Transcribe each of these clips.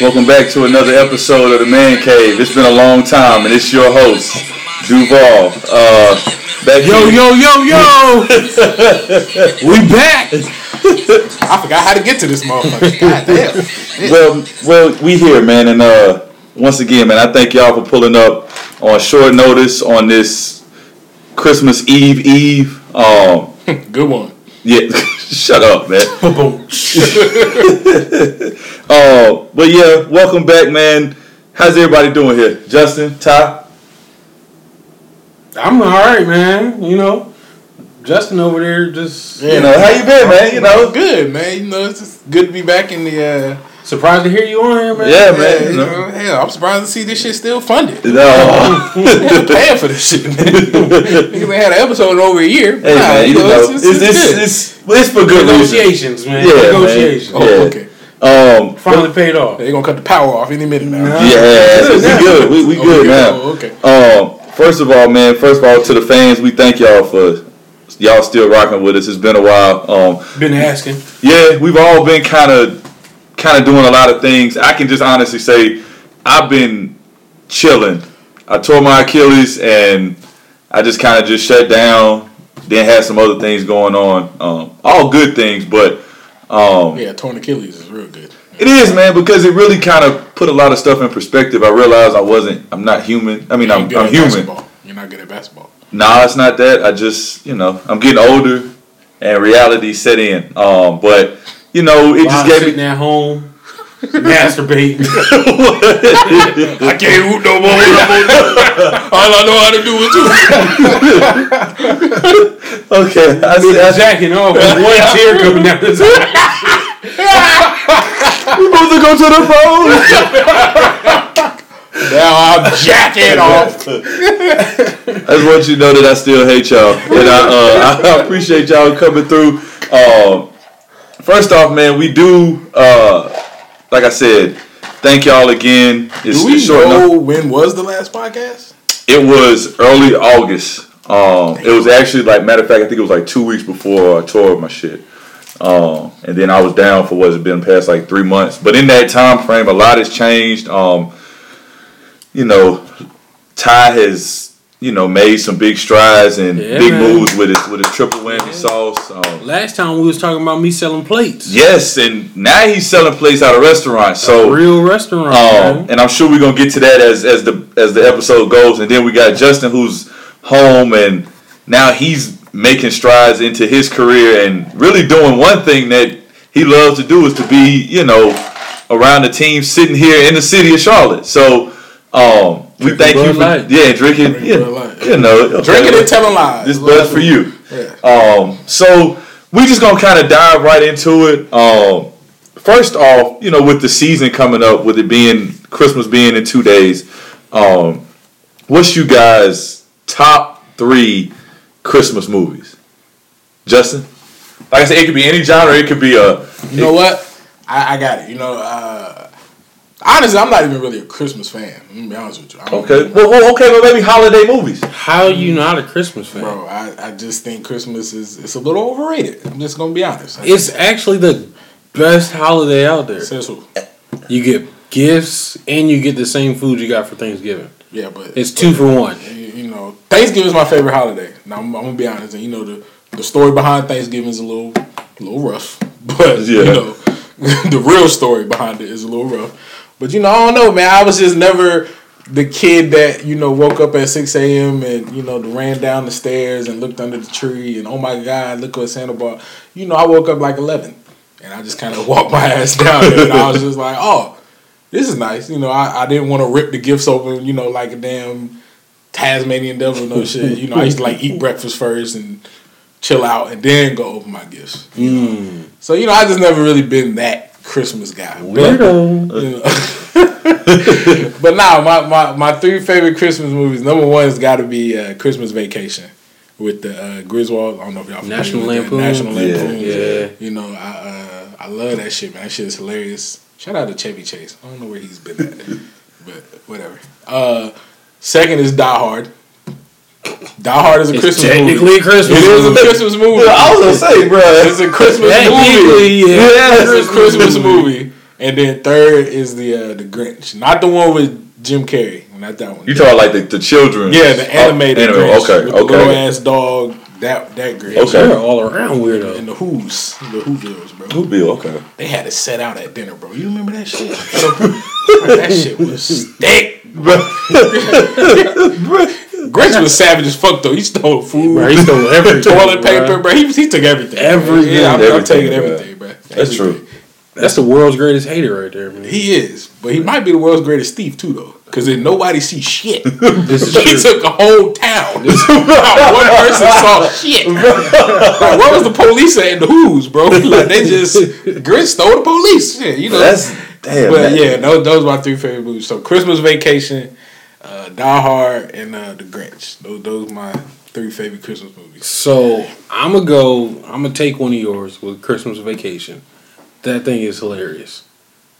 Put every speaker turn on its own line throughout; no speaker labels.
Welcome back to another episode of the Man Cave. It's been a long time, and it's your host, Duval. Uh, back
Yo,
here-
yo, yo, yo! we back!
I forgot how to get to this motherfucker. God damn.
Well, well, we here, man, and uh, once again, man, I thank y'all for pulling up on short notice on this Christmas Eve Eve. Um,
Good one.
yeah, shut up, man.
Oh,
Uh, but yeah, welcome back, man. How's everybody doing here? Justin, Ty.
I'm alright, man. You know, Justin over there just
You know, how you been, man? You know,
Good, man. You know, it's just good to be back in the. Uh,
surprised to hear you on here, man.
yeah,
yeah,
man.
you
You know.
know, hell, I'm surprised to see this shit still funded.
No.
Paying for this shit. Niggas ain't had an episode in over a year.
Hey
Nah,
man, you know,
it's,
it's,
it's,
it's,
good.
it's, it's for good.
Negotiations, man.
Yeah, man.
Negotiations.
oh,
yeah.
okay.
Um,
Finally paid off.
They're gonna cut the power off any minute now.
Nah.
yeah,
Good
we
now.
good. We, we
Oh,
good now.
Oh, okay.
Um, first of all, man, first of all, to the fans, we thank y'all for y'all still rocking with us. It's been a while. Um,
Been asking.
yeah, we've all been kind of, kind of doing a lot of things. I can just honestly say, I've been chilling. I tore my Achilles, and I just kind of just shut down. Then had some other things going on. Um, all good things, but um,
Yeah, torn Achilles is real good.
It is, man, because it really kind of put a lot of stuff in perspective. I realized I wasn't, I'm not human. I mean, I'm, I'm human.
basketball. You're not good at basketball.
Nah, it's not that. I just, you know, I'm getting older and reality set in. Um, but, you know, it just
While
gave
sitting
me.
at home, masturbating.
I can't hoop no more. All I know how to do is hoop.
Okay, I see. I.
Jacking off with one tear coming down his eye.
We supposed to go to the phone.
Now I'm jacking off.
I just want you to know that I still hate y'all, and I, uh, I appreciate y'all coming through. Um, first off, man, we do, uh, like I said, thank y'all again. It's,
Do we
it's short enough.
when was the last podcast?
It was early August. Um, it was actually like matter of fact, I think it was like two weeks before I tore my shit. Um, and then I was down for what's been past like three months. But in that time frame, a lot has changed. Um, you know, Ty has you know made some big strides and
Yeah,
big
man.
moves with his with his triple whammy sauce. Um,
Last time we was talking about me selling plates.
yes, and now he's selling plates out of restaurants. So
Real restaurant.
um, and I'm sure we're gonna get to that as as the as the episode goes. And then we got Justin who's home and now he's making strides into his career and really doing one thing that he loves to do is to be, you know, around the team sitting here in the city of Charlotte. So um we thank you
Bud
for
Light.
yeah, drinking
Drinking
yeah,
Bud
you know okay,
Drinking and telling lies.
this bud for you.
Yeah.
Um, so we just gonna kind of dive right into it. Um, first off, you know, with the season coming up, with it being Christmas being in two days, um, what's you guys' top three Christmas movies? Justin, like I said, it could be any genre. It could be a
You know what? I, I got it. You know, uh, honestly, I'm not even really a Christmas fan. I'm gonna be honest with you.
Okay. Well, well, okay, but maybe holiday movies.
How are you not a Christmas fan?
Bro, I, I just think Christmas is it's a little overrated. I'm just gonna be honest.
It's actually the best holiday out there.
Says who?
You get gifts and you get the same food you got for Thanksgiving.
Yeah, but
It's two for one.
you, you know, Thanksgiving is my favorite holiday. Now I'm, I'm gonna be honest, and you know the the story behind Thanksgiving is a little a little rough, but you know the real story behind it is a little rough. But you know, I don't know, man. I was just never the kid that you know woke up at six a.m. and you know ran down the stairs and looked under the tree and oh my god, look what Santa brought. You know, I woke up like eleven and I just kind of walked my ass down there and I was just like, oh, this is nice. You know, I, I didn't want to rip the gifts open. You know, like a damn Tasmanian devil, no shit. You know, I used to like eat breakfast first and chill out and then go open my gifts. you know. Mm. So you know, I just never really been that Christmas guy. But,
Weirdo.
you but now my, my, my three favorite Christmas movies. Number one has got to be uh, Christmas Vacation with the uh, Griswold. I don't know if y'all familiar
National
with that.
Lampoon.
National
Yeah.
Lampoon.
Yeah.
You know, I uh, I love that shit, man. That shit is hilarious. Shout out to Chevy Chase. I don't know where he's been at, but whatever. Uh, second is Die Hard. Die Hard is a
It's
Christmas
technically
movie.
a Christmas
It is a. Christmas movie.
I was gonna say, bro.
It's a Christmas movie.
Technically, yeah.
It's a Christmas movie. And then third is the uh, the Grinch, not the one with Jim Carrey, not that one.
You talking like the, the children?
yeah, the animated
Oh,
Grinch
Okay,
with the little ass dog. That that Grinch.
Okay.
You're all around weirdo.
And the Who's, the Who girls, bro.
Who Bill? Okay.
They had it set out at dinner, bro. You remember that shit? That shit was thick. Grinch was savage as fuck though. He stole food,
Bro, he stole everything,
toilet
bro.
paper, bro. He, he took everything.
Everything.
Yeah, I'm, I'm taking
bro.
everything, bro.
That's true.
That's the world's greatest hater right there, man.
He is, but he might be the world's greatest thief too, though. Because then nobody sees shit.
This is
he
true.
took a whole town. Not one person saw shit. like, where was the police at the Who's, bro? Like they just Grinch stole the police. Shit, you know.
That's damn.
but
man.
yeah, those, those are my three favorite movies. So Christmas Vacation, uh, Die Hard, and uh, The Grinch. Those those are my three favorite Christmas movies.
So I'm gonna go. I'm gonna take one of yours with Christmas Vacation. That thing is hilarious.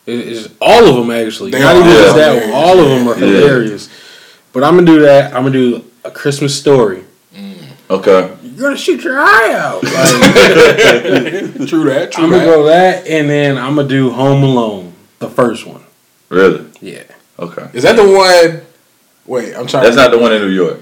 It is all of them actually.
They
Not even just that
hilarious.
one. All of them are
Yeah.
hilarious. But I'm gonna do that. I'm gonna do a Christmas story.
Okay.
You're gonna shoot your eye out. Like,
True that. True
I'm gonna
that.
go that, and then I'm gonna do Home Alone, the first one.
Really?
Yeah.
Okay.
Is that the one? Wait, I'm trying.
That's
to
not the one in New York.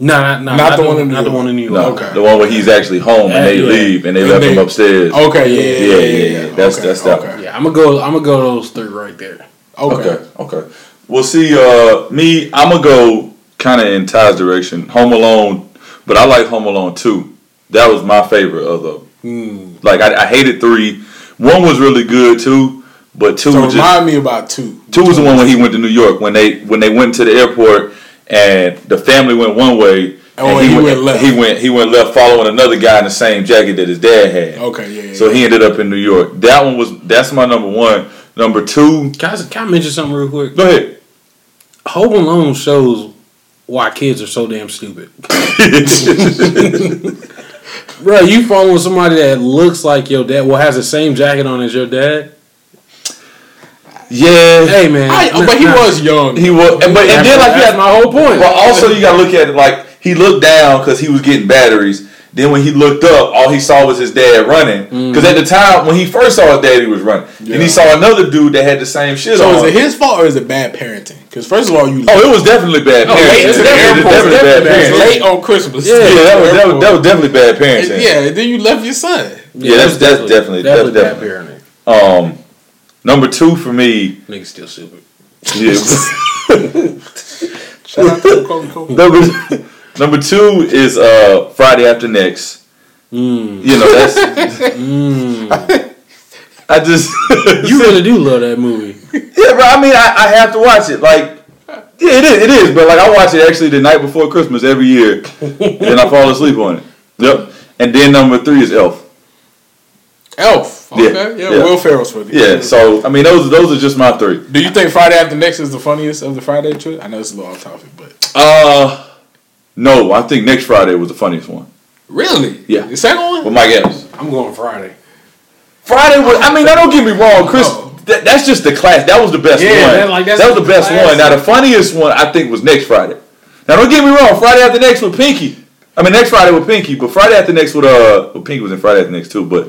No, not, not,
Not the one in New
not the
York.
one in New York.
No.
Okay.
The one where he's actually home and they
Yeah.
leave and they
And
left
they-
him upstairs.
Okay, yeah, yeah, yeah, yeah.
yeah, yeah. That's-
okay,
that's that
okay.
Yeah, I'm gonna go. I'm gonna go those three right there.
Okay.
Okay. Okay. Well, see, uh, me, I'm gonna go kind of in Ty's direction. Home Alone, but I like Home Alone two. That was my favorite of the.
Hmm.
Like I, I hated three. One was really good too, but two
So
was just
remind me about two.
Two was the one when he went to New York when they when they went to the airport and the family went one way
Oh, and he went left.
He went he went left following another guy in the same jacket that his dad had.
Okay, yeah. yeah
So he ended up in New York. That one was that's my number one. Number two,
Can I, can I mention something real quick?
go ahead.
Home Alone shows why kids are so damn stupid. Bro, you following somebody that looks like your dad, well, has the same jacket on as your dad?
Yeah,
Hey, man.
I, but he
nah.
was young.
he was, and, but and then like you
That's my whole point.
But also you gotta look at it like he looked down because he was getting batteries. Then when he looked up, all he saw was his dad running. Because at the time when he first saw his dad, he was running. And he saw another dude that had the same shit
so
on.
is it his fault or is it bad parenting? Because first of all, you
Oh, it was definitely bad
late
parenting.
to the
It was
airport.
definitely bad
It's
parenting.
late on Christmas.
Yeah,
Yeah, that was, that, was, that was definitely bad parenting.
Yeah, and then you left your son.
Yeah, that's- that's definitely- that's
bad
definitely.
parenting.
Um, number two for me,
Niggas still stupid.
yeah,
Shout out to Kobe Kobe.
number number two is uh Friday after next.
Mm.
You know that's I just
You really do love that movie.
Yeah, bro. I mean, I, I have to watch it. Like, yeah, it is. It is. But like, I watch it actually the night before Christmas every year, and then I fall asleep on it. Yep. And then number three is Elf.
Elf. Okay.
Yeah,
Yeah,
yeah.
Will Ferrell's funny.
Yeah. So I mean, those those are just my three.
Do you think Friday After Next is the funniest of the Friday trilogy? I know it's a little off topic, but
Uh, no, I think next Friday was the funniest one.
really,
Yeah.
the second one.
With Mike Epps.
I'm going Friday.
Friday was. I mean, now don't get me wrong, Chris. That, that's just the class. That was the best
Yeah,
one.
that- like, that's
that was the
the
best
classic.
one. Now the funniest one I think was next Friday. Now don't get me wrong. Friday after next with Pinky. I mean next Friday with Pinky, but Friday after next with uh, well, Pinky was in Friday after next too. But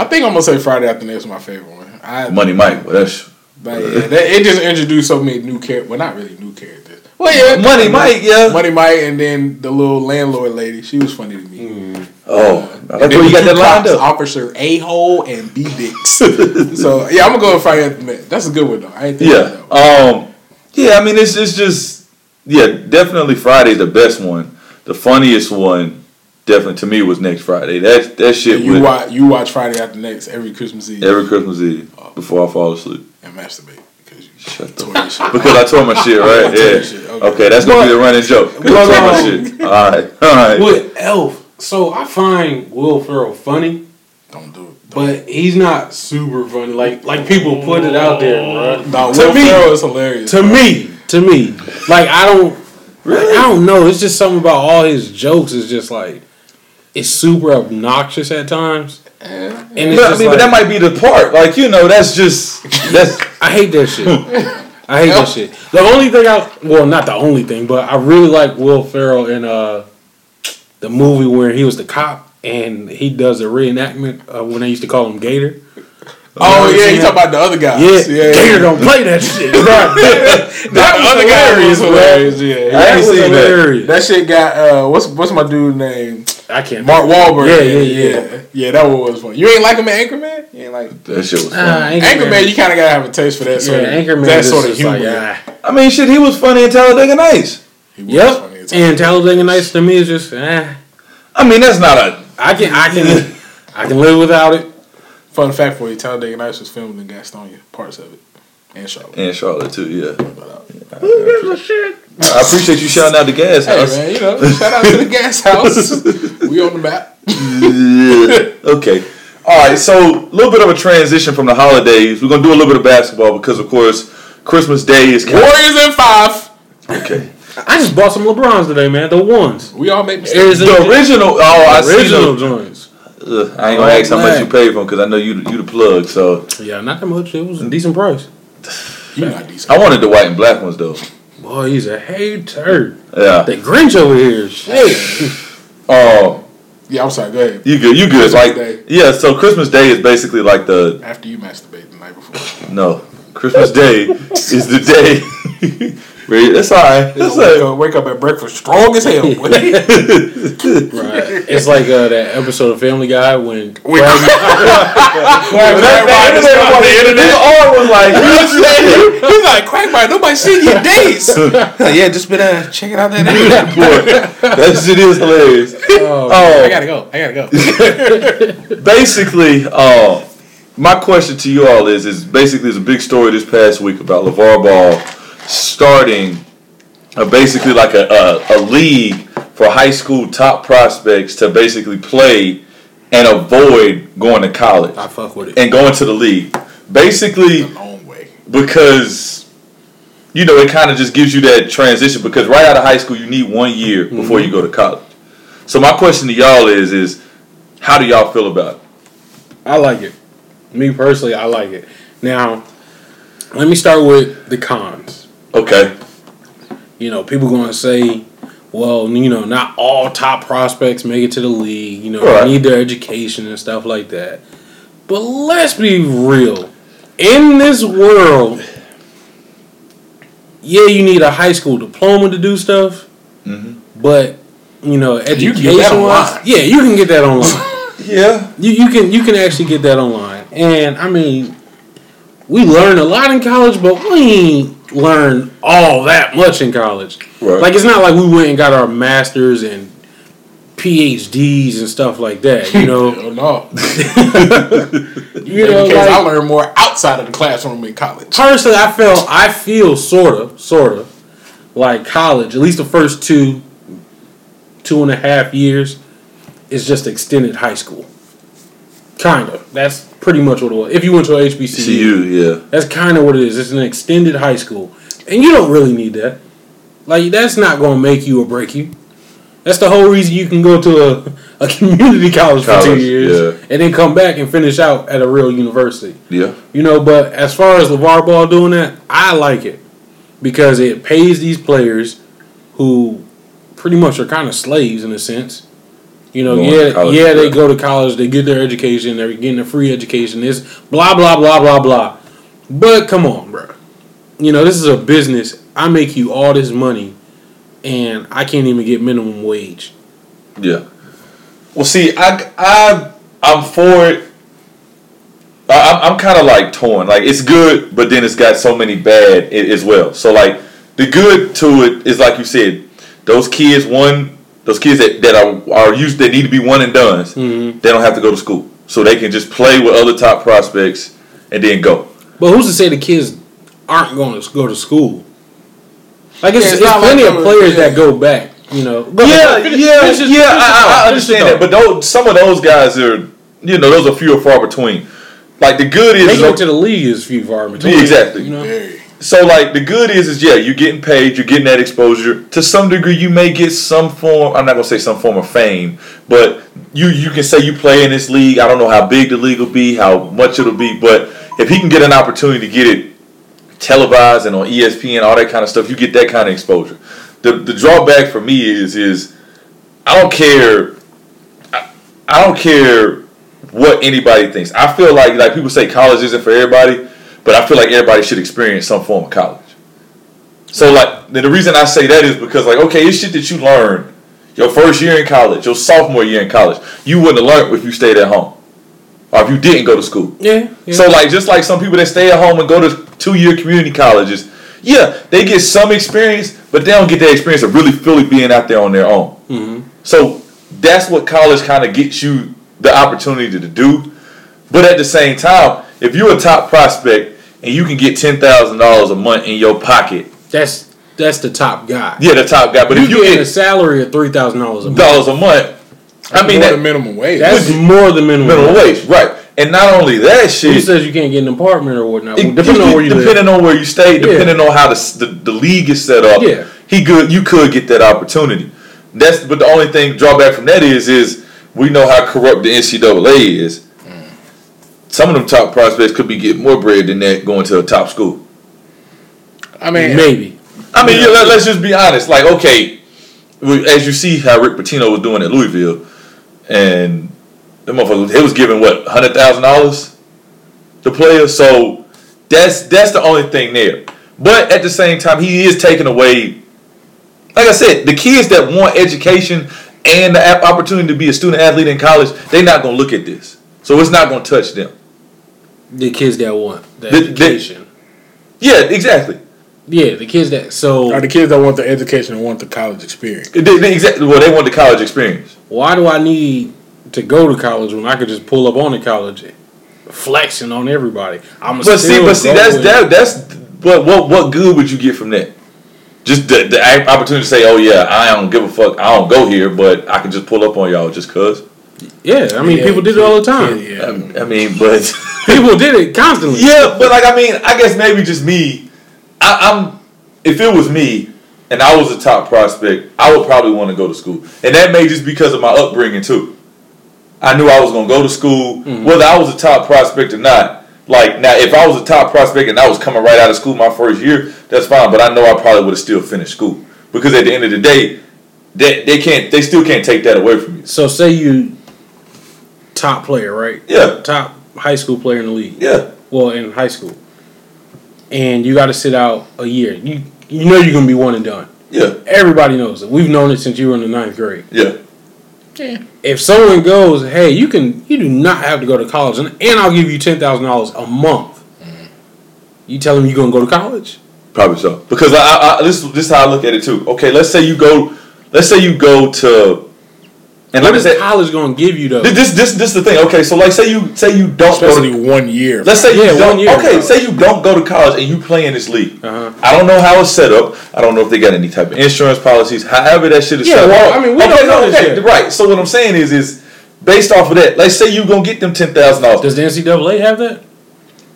I think I'm gonna say Friday After Next is my favorite one. I,
Money Mike, well, that's
but yeah, that, it just introduced so many new characters. Well, not really new characters. Well, yeah,
Money Mike, yeah.
Money Mike, and then the little landlord lady. She was funny to me.
Oh,
And
that's where you got that lined
cops,
up.
Officer A Hole and B Dix. so yeah, I'm gonna go with Friday After Next. That's a good one though. I ain't think
Yeah. Um. Yeah. I mean, it's it's just yeah. Definitely Friday's the best one. The funniest one, definitely to me, was next Friday. That that shit
you
was
watch you watch Friday After Next every Christmas Eve
every Christmas Eve uh, before I fall asleep.
and masturbate because you
Shut the
tore your shit.
Because I tore my shit, right?
Tore
Yeah.
shit,
Okay.
okay.
that's gonna be the running joke. I tore my shit. All right, all right.
With Elf, so I find Will Ferrell funny,
Don't do it.
but he's not super funny. Like like people put it out there, bro.
No,
To
Will
me-
Ferrell is hilarious.
To me, to me, like I don't, like, I don't know. It's just something about all his jokes is just like it's super obnoxious at times, and it's
But, I
just
mean, but that might be the part. Like you know, that's just that's
I hate that shit. I hate that shit. The only thing I well, not the only thing, but I really like Will Ferrell in uh the movie where he was the cop and he does a reenactment of when they used to call him Gator.
Oh yeah, you talking about the other guys?
Yeah,
yeah.
Gator don't play that shit. Bro.
that
was
other guy was
hilarious,
hilarious. Yeah,
I
That
ain't
was
seen that.
that shit got uh, what's what's my dude name?
I can't.
Mark Wahlberg.
Yeah, yeah, yeah.
yeah. Yeah, that one was fun. You ain't like him in Anchorman? You ain't like
That shit was
Nah,
funny.
Anchorman? You kind of gotta have a taste for that sort
yeah,
of
Anchorman.
that
is
sort of humor.
Like, ah.
I mean, shit, he was funny in Talladega Nights.
He was
Yep.
funny as
And Talladega Nights to me is just, eh.
I mean, that's not a.
I can, I can, I can live without it.
Fun fact for you: Talladega Nights was filmed in Gastonia, parts of it, and Charlotte.
And Charlotte too, yeah.
But, uh,
Who gives a shit?
I appreciate you shouting out the gas house.
hey
house.
man, you know, shout out to the gas house. we on the map.
Yeah. okay. All right. So a little bit of a transition from the holidays. We're gonna do a little bit of basketball because, of course, Christmas Day is coming.
Warriors in five.
Okay.
I just bought some LeBrons today, man. The ones.
We all make mistakes.
The original. Oh, I see
original
them.
joints.
Ugh, I ain't gonna
All
ask how much you paid for them because I know you you the plug. So
Yeah, not that much. It was a decent price.
You not decent.
I wanted the white and black ones though.
Boy, he's a hater.
Yeah.
The Grinch over here. Shit.
Oh,
Yeah, I'm sorry. Go ahead.
you good? You good?
Christmas
Like
Day.
yeah. So Christmas Day is basically like the
After you masturbate the night before.
no. Christmas Day is the day. Where- That's all right. That's all
wake,
right.
up, wake up at breakfast strong as hell.
Right. It's like uh, that episode of Family Guy when
When-
That's
Everybody
the
just
internet
on the
was-
internet.
His arm was like,
He's like, Quackbite, nobody seen your days. yeah, just been uh, checking out that internet.
boy, that shit is hilarious.
oh,
Oh,
I gotta go. I gotta go.
basically, uh, my question to you all is: is basically there's a big story this past week about LaVar Ball starting, uh, basically like a, a, a league for high school top prospects to basically play and avoid going to college
I fuck with it.
and going to the league. Basically,
Long way.
because you know it kind of just gives you that transition because right out of high school you need one year before you go to college. So my question to y'all is: is how do y'all feel about it?
I like it. Me personally, I like it. Now, let me start with the cons.
Okay.
You know, people going to say, well, you know, not all top prospects make it to the league. You know,
Right.
they need their education and stuff like that. But let's be real. In this world, yeah, you need a high school diploma to do stuff.
Mhm.
But you know, education
that
wise, yeah, you can get that online.
Yeah.
You you can you can actually get that online, and I mean, we learn a lot in college, but we ain't learn all that much in college.
Right.
Like it's not like we went and got our masters and PhDs and stuff like that. You know,
Hell no.
you know,
because I learned more outside of the classroom in college.
personally, I feel I feel sort of sort of like college. At least the first two two and a half years is just extended high school. Kind of. That's pretty much what it was. If you went to a HBCU.
You, yeah.
That's kind of what it is. It's an extended high school, and you don't really need that. Like that's not going to make you or break you. That's the whole reason you can go to a, a community college, for two years
yeah.
and then come back and finish out at a real university.
Yeah.
You know, but as far as LaVar Ball doing that, I like it because it pays these players who pretty much are kind of slaves in a sense. You know,
Going
yeah,
college,
yeah, they go to college, they get their education, they're getting a free education. It's blah blah blah blah blah. But come on, bro. You know, this is a business. I make you all this money, and I can't even get minimum wage.
Yeah. Well, see, I, I, I'm for it. I, I'm, I'm kind of like torn. Like it's good, but then it's got so many bad as well. So like the good to it is like you said, those kids one, those kids that, that are are used they need to be one and done's.
Mhm.
They don't have to go to school, so they can just play with other top prospects and then go.
But who's to say the kids aren't going to go to school? Like it's,
Yeah, it's
it's,
not like
plenty
they
of players
yeah.
that go back. You know. Go
Yeah,
ahead. Finish-
yeah,
finish
yeah.
finish this
I,
thought,
I
finish
understand that,
thought.
but those some of those guys are, you know, those are few and far between. Like the good is
making it to the league is few far between.
Yeah, exactly.
You know.
So like the good is is yeah, you're getting paid, you're getting that exposure. To some degree you may get some form I'm not gonna say some form of fame, but you you can say you play in this league. I don't know how big the league will be, how much it'll be, but if he can get an opportunity to get it televised and on ESPN, all that kind of stuff, you get that kind of exposure. The the drawback for me is is I don't care I, I don't care what anybody thinks. I feel like like people say college isn't for everybody, but I feel like everybody should experience some form of college. So like the the reason I say that is because like okay, it's shit that you learn your first year in college, your sophomore year in college, you wouldn't have learned if you stayed at home or if you didn't go to school.
Yeah. yeah.
So like just like some people that stay at home and go to two year community colleges, yeah, they get some experience, but they don't get that experience of really fully being out there on their own.
Mm-hmm.
So that's what college kind of gets you the opportunity to do. But at the same time, if you're a top prospect and you can get ten thousand dollars a month in your pocket,
that's that's the top guy.
yeah, the top guy. But
you
if you
get a salary of three thousand dollars a month.
dollars a month, I mean
More
that
than minimum wage.
That's more than minimum,
minimum wage, right? And not only that shit.
Who says you can't get an apartment or whatnot?
It-
depending on where you
depending
live.
on where you stay,
Yeah.
depending on how the, the the league is set up,
Yeah.
he could you could get that opportunity. That's but the only thing drawback from that is is we know how corrupt the NCAA is. Some of them top prospects could be getting more bread than that going to a top school.
I mean,
Maybe.
I mean, yeah, let, us just be honest. Like, okay, as you see how Rick Pitino was doing at Louisville, and the motherfucker, he was giving what hundred thousand dollars to players. So that's that's the only thing there. But at the same time, he is taking away. Like I said, the kids that want education and the opportunity to be a student athlete in college, they're not gonna look at this. So it's not gonna touch them.
The kids that want the,
The- the-
education.
Yeah, exactly.
yeah, the kids that so
are the kids that want the education and want the college experience?
They, they exactly. Well, they want the college experience.
why do I need to go to college when I could just pull up on the college flexing on everybody? I'm
But see, but see, that's that. That's but what what good would you get from that? Just the, the opportunity to say, "Oh yeah, I don't give a fuck. I don't go here, but I can just pull up on y'all just cause."
Yeah, I mean,
Yeah,
people did it all the
yeah,
time.
Yeah,
I, I mean, but
People did it constantly.
yeah, but like I mean, I guess maybe just me. I, I'm if it was me and I was a top prospect, I would probably want to go to school, and that may just because of my upbringing too. I knew I was gonna go to school, mm-hmm. whether I was a top prospect or not. Like now, if I was a top prospect and I was coming right out of school my first year, that's fine. But I know I probably would have still finished school because at the end of the day, they they can't they still can't take that away from you.
So say you top player, right?
Yeah,
Top high school player in the league.
yeah,
Well, in high school, and you got to sit out a year. You you know you're gonna be one and done.
yeah,
Everybody knows it. We've known it since you were in the ninth grade.
yeah.
yeah.
If someone goes, hey, you can you do not have to go to college, and, and I'll give you ten thousand dollars a month. Mm-hmm. You tell them you're gonna go to college.
Probably so. Because I, I, I this this is how I look at it too. Okay, let's say you go, let's say you go to, and
What
like
is
said,
college gonna give you though?
this this this is the thing. Okay, so like say you say you don't go to,
one year.
let's say
Yeah,
you don't,
one year
okay, say you don't go to college and you play in this league.
Uh-huh.
I don't know how it's set up. I don't know if they got any type of insurance policies. However that shit is
Yeah,
set
well,
up.
I mean, we
okay,
don't know
okay,
yet.
right. So what I'm saying is is based off of that. Let's say you're gonna get them ten thousand dollars.
Does the NCAA have that?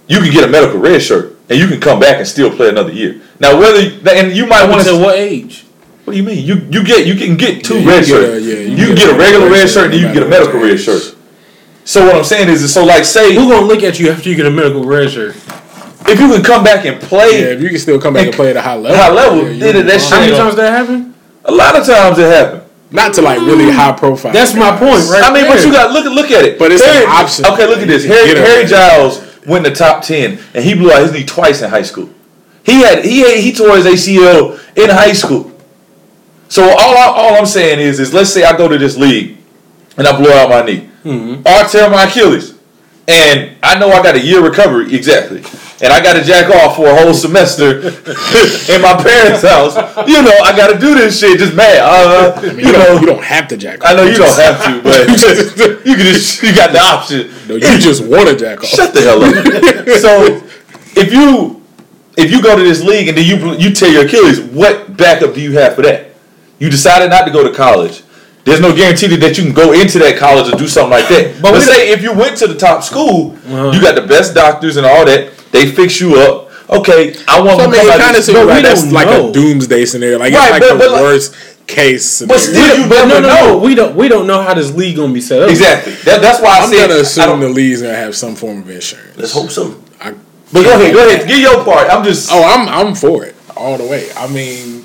You can get a medical red shirt and you can come back and still play another year. Now whether and you might want to.
what age?
What do you mean? You you get you can get two
Yeah,
red shirts.
yeah,
you, can get, a regular red shirt and you can get a medical red shirt. So what I'm saying is, so like say
Who gonna look at you after you get a medical red shirt?
if you can come back and play, Yeah,
if you can still come back and play at a high level.
High level,
yeah,
yeah, that
fine.
How many times that happen?
a lot of times it happen.
Not to like really high profile.
That's my point, right?
I mean, but you got look look at it.
But it's an
Harry-
option.
Okay, look at this. Harry, Harry Giles went in the top ten and he blew out his knee twice in high school. He had he had, he tore his ACL in high school. So all I, all I'm saying is is let's say I go to this league and I blow out my knee
Mm-hmm.
or I tear my Achilles, and I know I got a year recovery exactly, and I got to jack off for a whole semester in my parents' house. You know I got to do this shit just mad. Uh,
I mean,
you
you,
know
don't, you don't have to jack off.
I know you don't have to, but
You just-
you can just you got the option.
No, you just want to jack off.
Shut the hell up. so if you if you go to this league and then you you tear your Achilles, what backup do you have for that? You decided not to go to college. There's no guarantee that you can go into that college or do something like that. But,
But we
say if you went to the top school,
Uh-huh.
you got the best doctors and all that. They fix you up. Okay, I want
So, I
to
mean,
come
it kind of
this-
seems
we
like that's
don't
like
know.
a doomsday scenario. Like
Right,
it's like
but-
the
but like-
worst case scenario.
But still, you
But no, no,
know.
no. We don't. We don't know how this league gonna be set up.
Exactly. That, that's why I
I'm
said
gonna
I
assume
don't-
the league's gonna have some form of insurance.
Let's hope so.
I,
But go ahead, go ahead, get your part. I'm just
oh, I'm I'm for it all the way. I mean,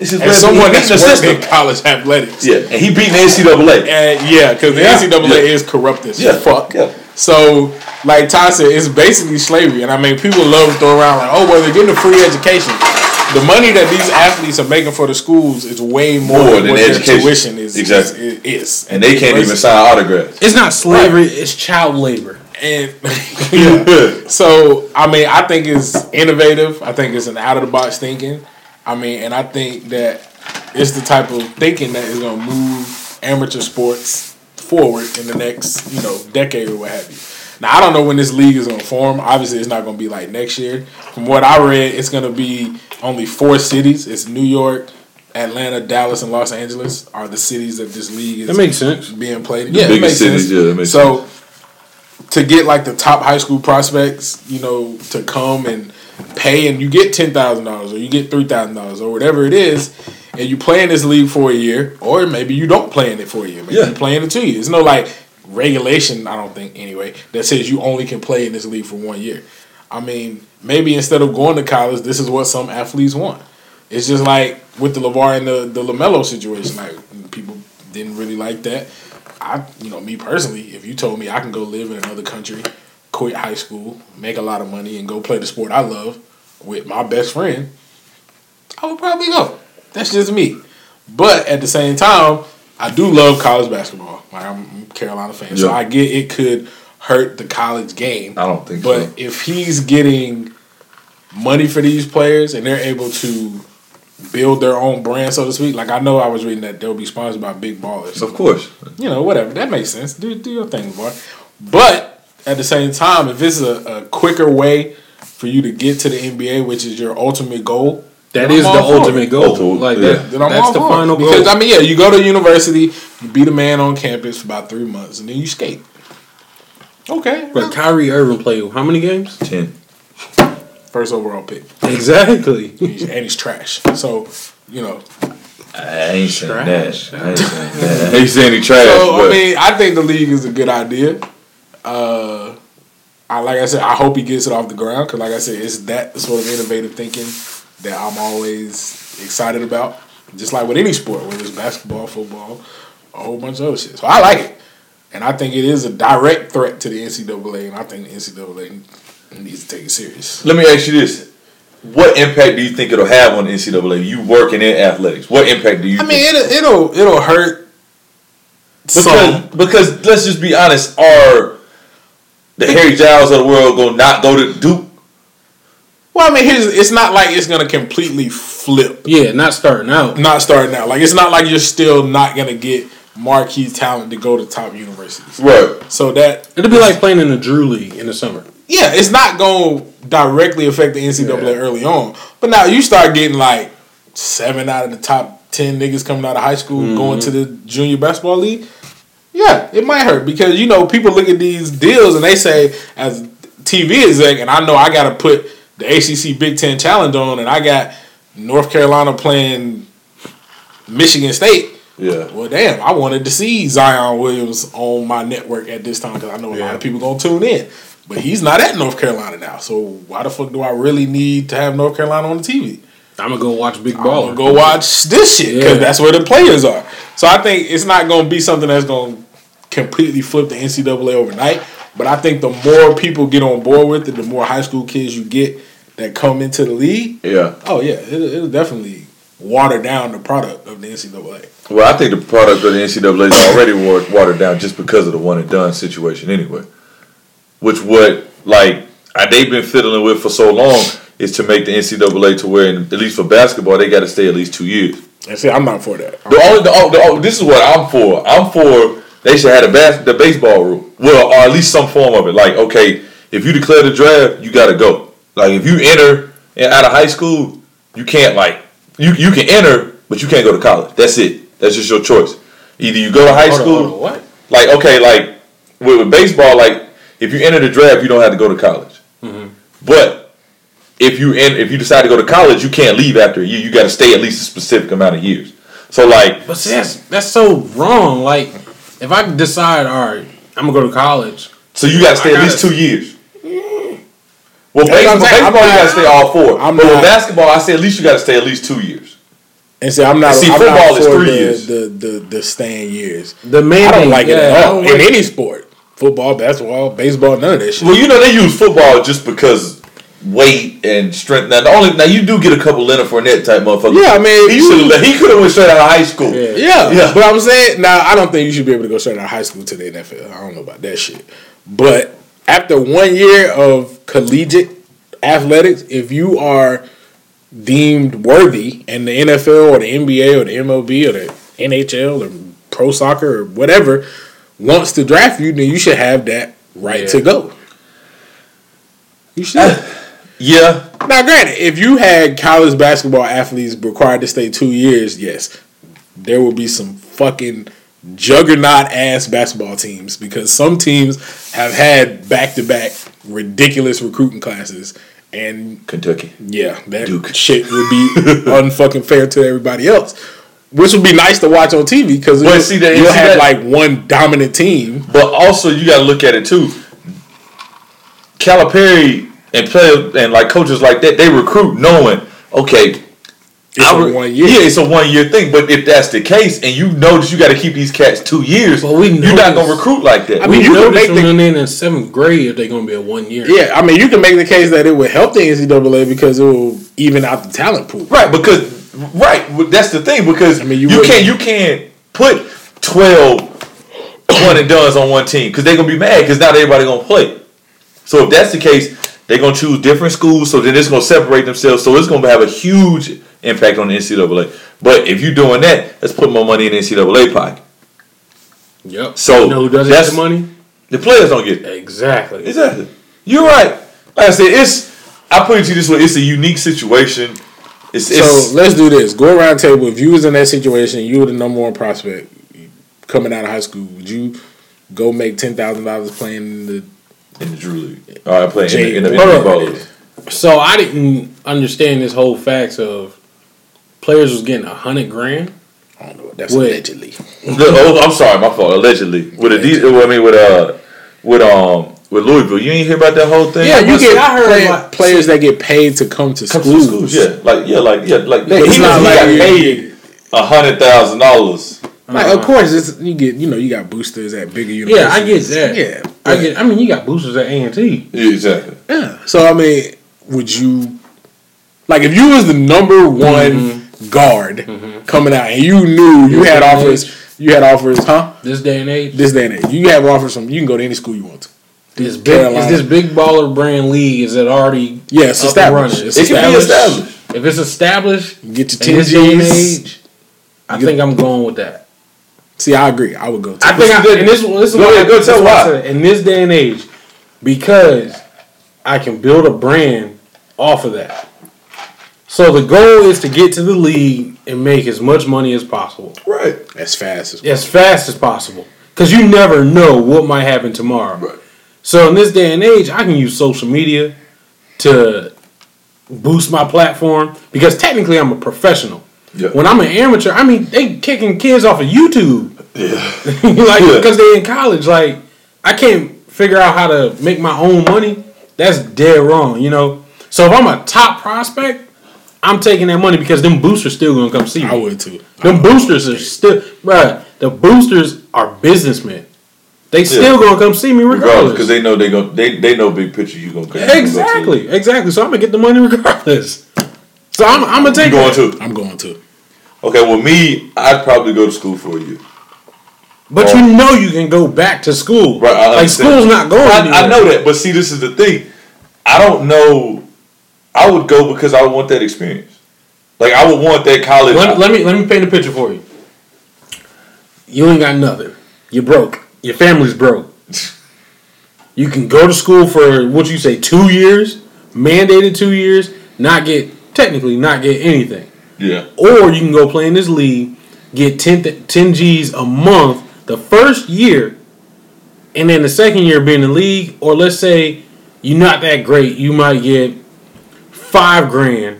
It's his
As
last-
someone that's
beat the
worked in college athletics.
Yeah, and he beat the NCAA.
And yeah, because the
Yeah.
NCAA
Yeah.
is corrupt as
Yeah.
fuck.
Yeah.
So, like Ty said, it's basically slavery. And I mean, people love to throw around like, oh, well, they're getting a free education. The money that these athletes are making for the schools is way more,
More
than,
than
what
education.
their tuition is.
Exactly.
Is, is.
And they can't even sign autographs.
It's not slavery. It's child labor.
And yeah. so I mean, I think it's innovative. I think it's an out of the box thinking. I mean, and I think that it's the type of thinking that is going to move amateur sports forward in the next you know decade or what have you. Now I don't know when this league is going to form. Obviously, it's not going to be like next year. From what I read, it's going to be only four cities. It's New York, Atlanta, Dallas, and Los Angeles are the cities that this league is
That makes sense.
being played. in. Yeah, it
biggest
makes
cities,
sense.
yeah, that makes
so to get like the top high school prospects, you know, to come and pay, and you get ten thousand dollars or you get three thousand dollars or whatever it is, and you play in this league for a year, or maybe you don't play in it for a year, maybe
Yeah.
you play in it two years. There's no like regulation, I don't think anyway, that says you only can play in this league for one year. I mean, maybe instead of going to college, this is what some athletes want. It's just like with the LaVar and the the LaMelo situation. Like people didn't really like that. I, you know, me personally, if you told me I can go live in another country, quit high school, make a lot of money, and go play the sport I love with my best friend, I would probably go. That's just me. But at the same time, I do love college basketball. Like I'm a Carolina fan, so I get it could hurt the college game.
I don't think
But
so.
if he's getting money for these players and they're able to build their own brand, so to speak, like I know I was reading that they'll be sponsored by big ballers.
Of course.
You know, whatever. That makes sense. Do do your thing, boy. But at the same time, if it's a, a quicker way for you to get to the NBA, which is your ultimate goal,
That
then
is
I'm
the
all for it.
ultimate goal.
Ultimate,
Like
yeah.
that,
Then I'm
that's
all
the
for
final goal.
Because I mean, yeah, you go to university, you be the man on campus for about three months, and then you skate. Okay,
but Kyrie Irving played how many games?
Ten.
first overall pick,
Exactly.
He's- and he's trash. So you know,
I ain't saying
Trash.
that. I ain't saying that. I ain't saying he trash.
So
but
I mean, I think the league is a good idea. Uh, I like I said, I hope he gets it off the ground because, like I said, it's that sort of innovative thinking that I'm always excited about. Just like with any sport, whether it's basketball, football, a whole bunch of other shit. So I like it, and I think it is a direct threat to the NCAA, and I think the NCAA needs to take it serious.
let me ask you this. What impact do you think it'll have on the NCAA? You working in athletics. What impact do you
I
think?
mean, it'll it'll, it'll hurt.
Because,
some.
because let's just be honest, are the Harry Giles of the world gonna not go to Duke?
Well, I mean, here's, it's not like it's gonna completely flip.
yeah, not starting out.
not starting out. Like it's not like you're still not gonna get marquee talent to go to top universities.
Right.
So that
It'll be like playing in the Drew League in the summer.
yeah, it's not gonna directly affect the NCAA
Yeah.
early on. But now you start getting like seven out of the top ten niggas coming out of high school
Mm-hmm.
going to the junior basketball league. Yeah, it might hurt because you know people look at these deals and they say as TV exec, and I know I got to put the ACC Big Ten Challenge on, and I got North Carolina playing Michigan State.
Yeah.
Well, damn, I wanted to see Zion Williams on my network at this time because I know a lot of people gonna tune in. But he's not at North Carolina now, so why the fuck do I really need to have North Carolina on the TV?
I'm gonna go watch Big
I'm
Baller.
gonna go watch this shit because
Yeah.
that's where the players are. So I think it's not gonna be something that's gonna completely flip the NCAA overnight. But I think the more people get on board with it, the more high school kids you get that come into the league.
Yeah.
Oh yeah, it'll, it'll definitely water down the product of the NCAA.
Well, I think the product of the NCAA is already watered down just because of the one and done situation anyway. Which what like they've been fiddling with for so long is to make the NCAA to where, at least for basketball, they got to stay at least two years.
And see, I'm not for that.
The only, the, oh, the, oh, this is what I'm for. I'm for they should have the bas- the baseball rule, well, or at least some form of it. Like, okay, if you declare the draft, you got to go. Like, if you enter in- out of high school, you can't like you you can enter, but you can't go to college. That's it. That's just your choice. Either you go to high
Hold
school,
hold on, what?
like okay, like with, with baseball, like if you enter the draft, you don't have to go to college. Mm-hmm. But if you in, if you decide to go to college, you can't leave after a year. You got to stay at least a specific amount of years. So like,
But see, that's that's so wrong. Like, if I decide, all right, I'm gonna go to college.
so you got to stay
I
at least
gotta-
two years. Well,
That's
baseball,
saying. I'm
baseball you got to stay all 4
I'm
but with basketball, I say at least you got to stay at least two years.
And see, I'm not.
See,
I'm
football
not
is three
the,
years.
The, the the staying years.
The man,
I don't like it at all
don't
in
like-
any sport. Football, basketball, baseball, none of that shit.
Well, you know they use football just because weight and strength. Now the only now you do get a couple Leonard Fournette type motherfuckers.
Yeah, I mean,
he should have he could have went straight out of high school.
Yeah.
Yeah,
Yeah.
But I'm saying now, I don't think you should be able to go straight out of high school to the NFL. I don't know about that shit. But after one year of collegiate athletics, if you are deemed worthy, and the NFL or the NBA or the MLB or the NHL or pro soccer or whatever wants to draft you, then you should have that right
Yeah.
to go. You should.
Yeah,
Now, granted, if you had college basketball athletes required to stay two years, yes, there would be some fucking juggernaut ass basketball teams because some teams have had back to back ridiculous recruiting classes, and
Kentucky.
yeah, that
Duke.
shit would be unfucking fair to everybody else. Which would be nice to watch on TV because you'll,
see that-
you'll
see
have
that-
like one dominant team.
But also you got to look at it too. Calipari and players and like coaches like that, they recruit knowing okay.
It's
I
a one year.
Yeah, it's a one year thing. But if that's the case, and you know that you got to keep these cats two years,
Well, we
you're not gonna recruit like that.
I mean,
We
you
know
can
this
make
from
the-
when they're in seventh grade if they're gonna be a one year.
Yeah, I mean, you can make the case that it would help the NCAA because it will even out the talent pool.
Right, because right, that's the thing. Because
I mean, you
you,
wouldn't-
can't you can't put 12 one and done's on one team because they're gonna be mad because not everybody gonna play. So if that's the case, they're gonna choose different schools. So then it's gonna separate themselves. So it's gonna have a huge impact on the NCAA. But if you're doing that, let's put more money in the NCAA pocket.
Yep.
So,
you know who doesn't
that's-
get the money?
The players don't get it.
Exactly.
Exactly. You're right. Like I said, it's. I put it to you this way: it's a unique situation. It's, it's
So let's do this. Go around table. If you was in that situation, you were the number one prospect coming out of high school. Would you go make ten thousand dollars playing in the?
In the Drew League. All right, playing
Jay-
in the, in the, in the
on. So I didn't understand this whole facts of players was getting a hundred grand.
I don't know. That's
Wait.
allegedly.
Oh, I'm sorry, my fault. Allegedly, with a D, I mean, with uh, with um, with Louisville, you ain't hear about that whole thing.
Yeah, you get
I heard
play-
like-
players that get paid to come to
Come to
schools.
schools, yeah, like yeah, like yeah, like
It's
he, was,
not
he
like
got paid a hundred thousand dollars. Uh-huh.
Like, of course, it's, you get you know you got boosters at bigger universities.
Yeah, I get that.
Yeah,
I get. I mean, you got boosters at A and T.
Yeah, exactly.
Yeah. So I mean, would you like if you was the number one mm-hmm. guard mm-hmm. coming out and you knew you
This
had
day and
offers, you had offers, huh?
This day and age,
This day and age, you have offers from you can go to any school you want to.
this big is this big baller brand league. Is it already?
Yeah, it's
up and
established.
running?
It's
It can be established.
If it's established,
You get your
in
ten
this day and
G's.
age, I think I'm going with that.
See, I agree. I would go. To
I think I, and this, this is
Go
why
ahead,
I-
go
this
tell
why said in this day and age, because I can build a brand off of that. So the goal is to get to the league and make as much money as possible,
Right.
as fast as
as fast as possible, because you never know what might happen tomorrow.
Right.
So in this day and age, I can use social media to boost my platform because technically I'm a professional.
Yeah.
When I'm an amateur, I mean they kicking kids off of YouTube.
Yeah.
like
Yeah.
because they in college. Like I can't figure out how to make my own money. That's dead wrong, you know. So if I'm a top prospect, I'm taking that money because them boosters still gonna come see me.
I would too.
Them boosters are still, bruh, The boosters are businessmen. They still gonna come see me
Regardless,
regardless.
because they know they go they they know big picture. You gonna you gonna go
exactly, exactly. So I'm gonna get the money regardless. So I'm, I'm gonna take.
You
take
going
it.
to?
I'm going to.
Okay, well me, I'd probably go to school for a
But you know you can go back to school.
Right,
like school's not going.
I, I know that, but see, this is the thing. I don't know. I would go because I want that experience. Like I would want that college.
Let, let me let me paint a picture for you. You ain't got nothing. You broke. Your family's broke. You can go to school for what you say two years, mandated two years, not get technically not get anything,
yeah,
or you can go play in this league, get 10, th- 10 G's a month the first year, and then the second year being in the league, or let's say you're not that great, you might get five grand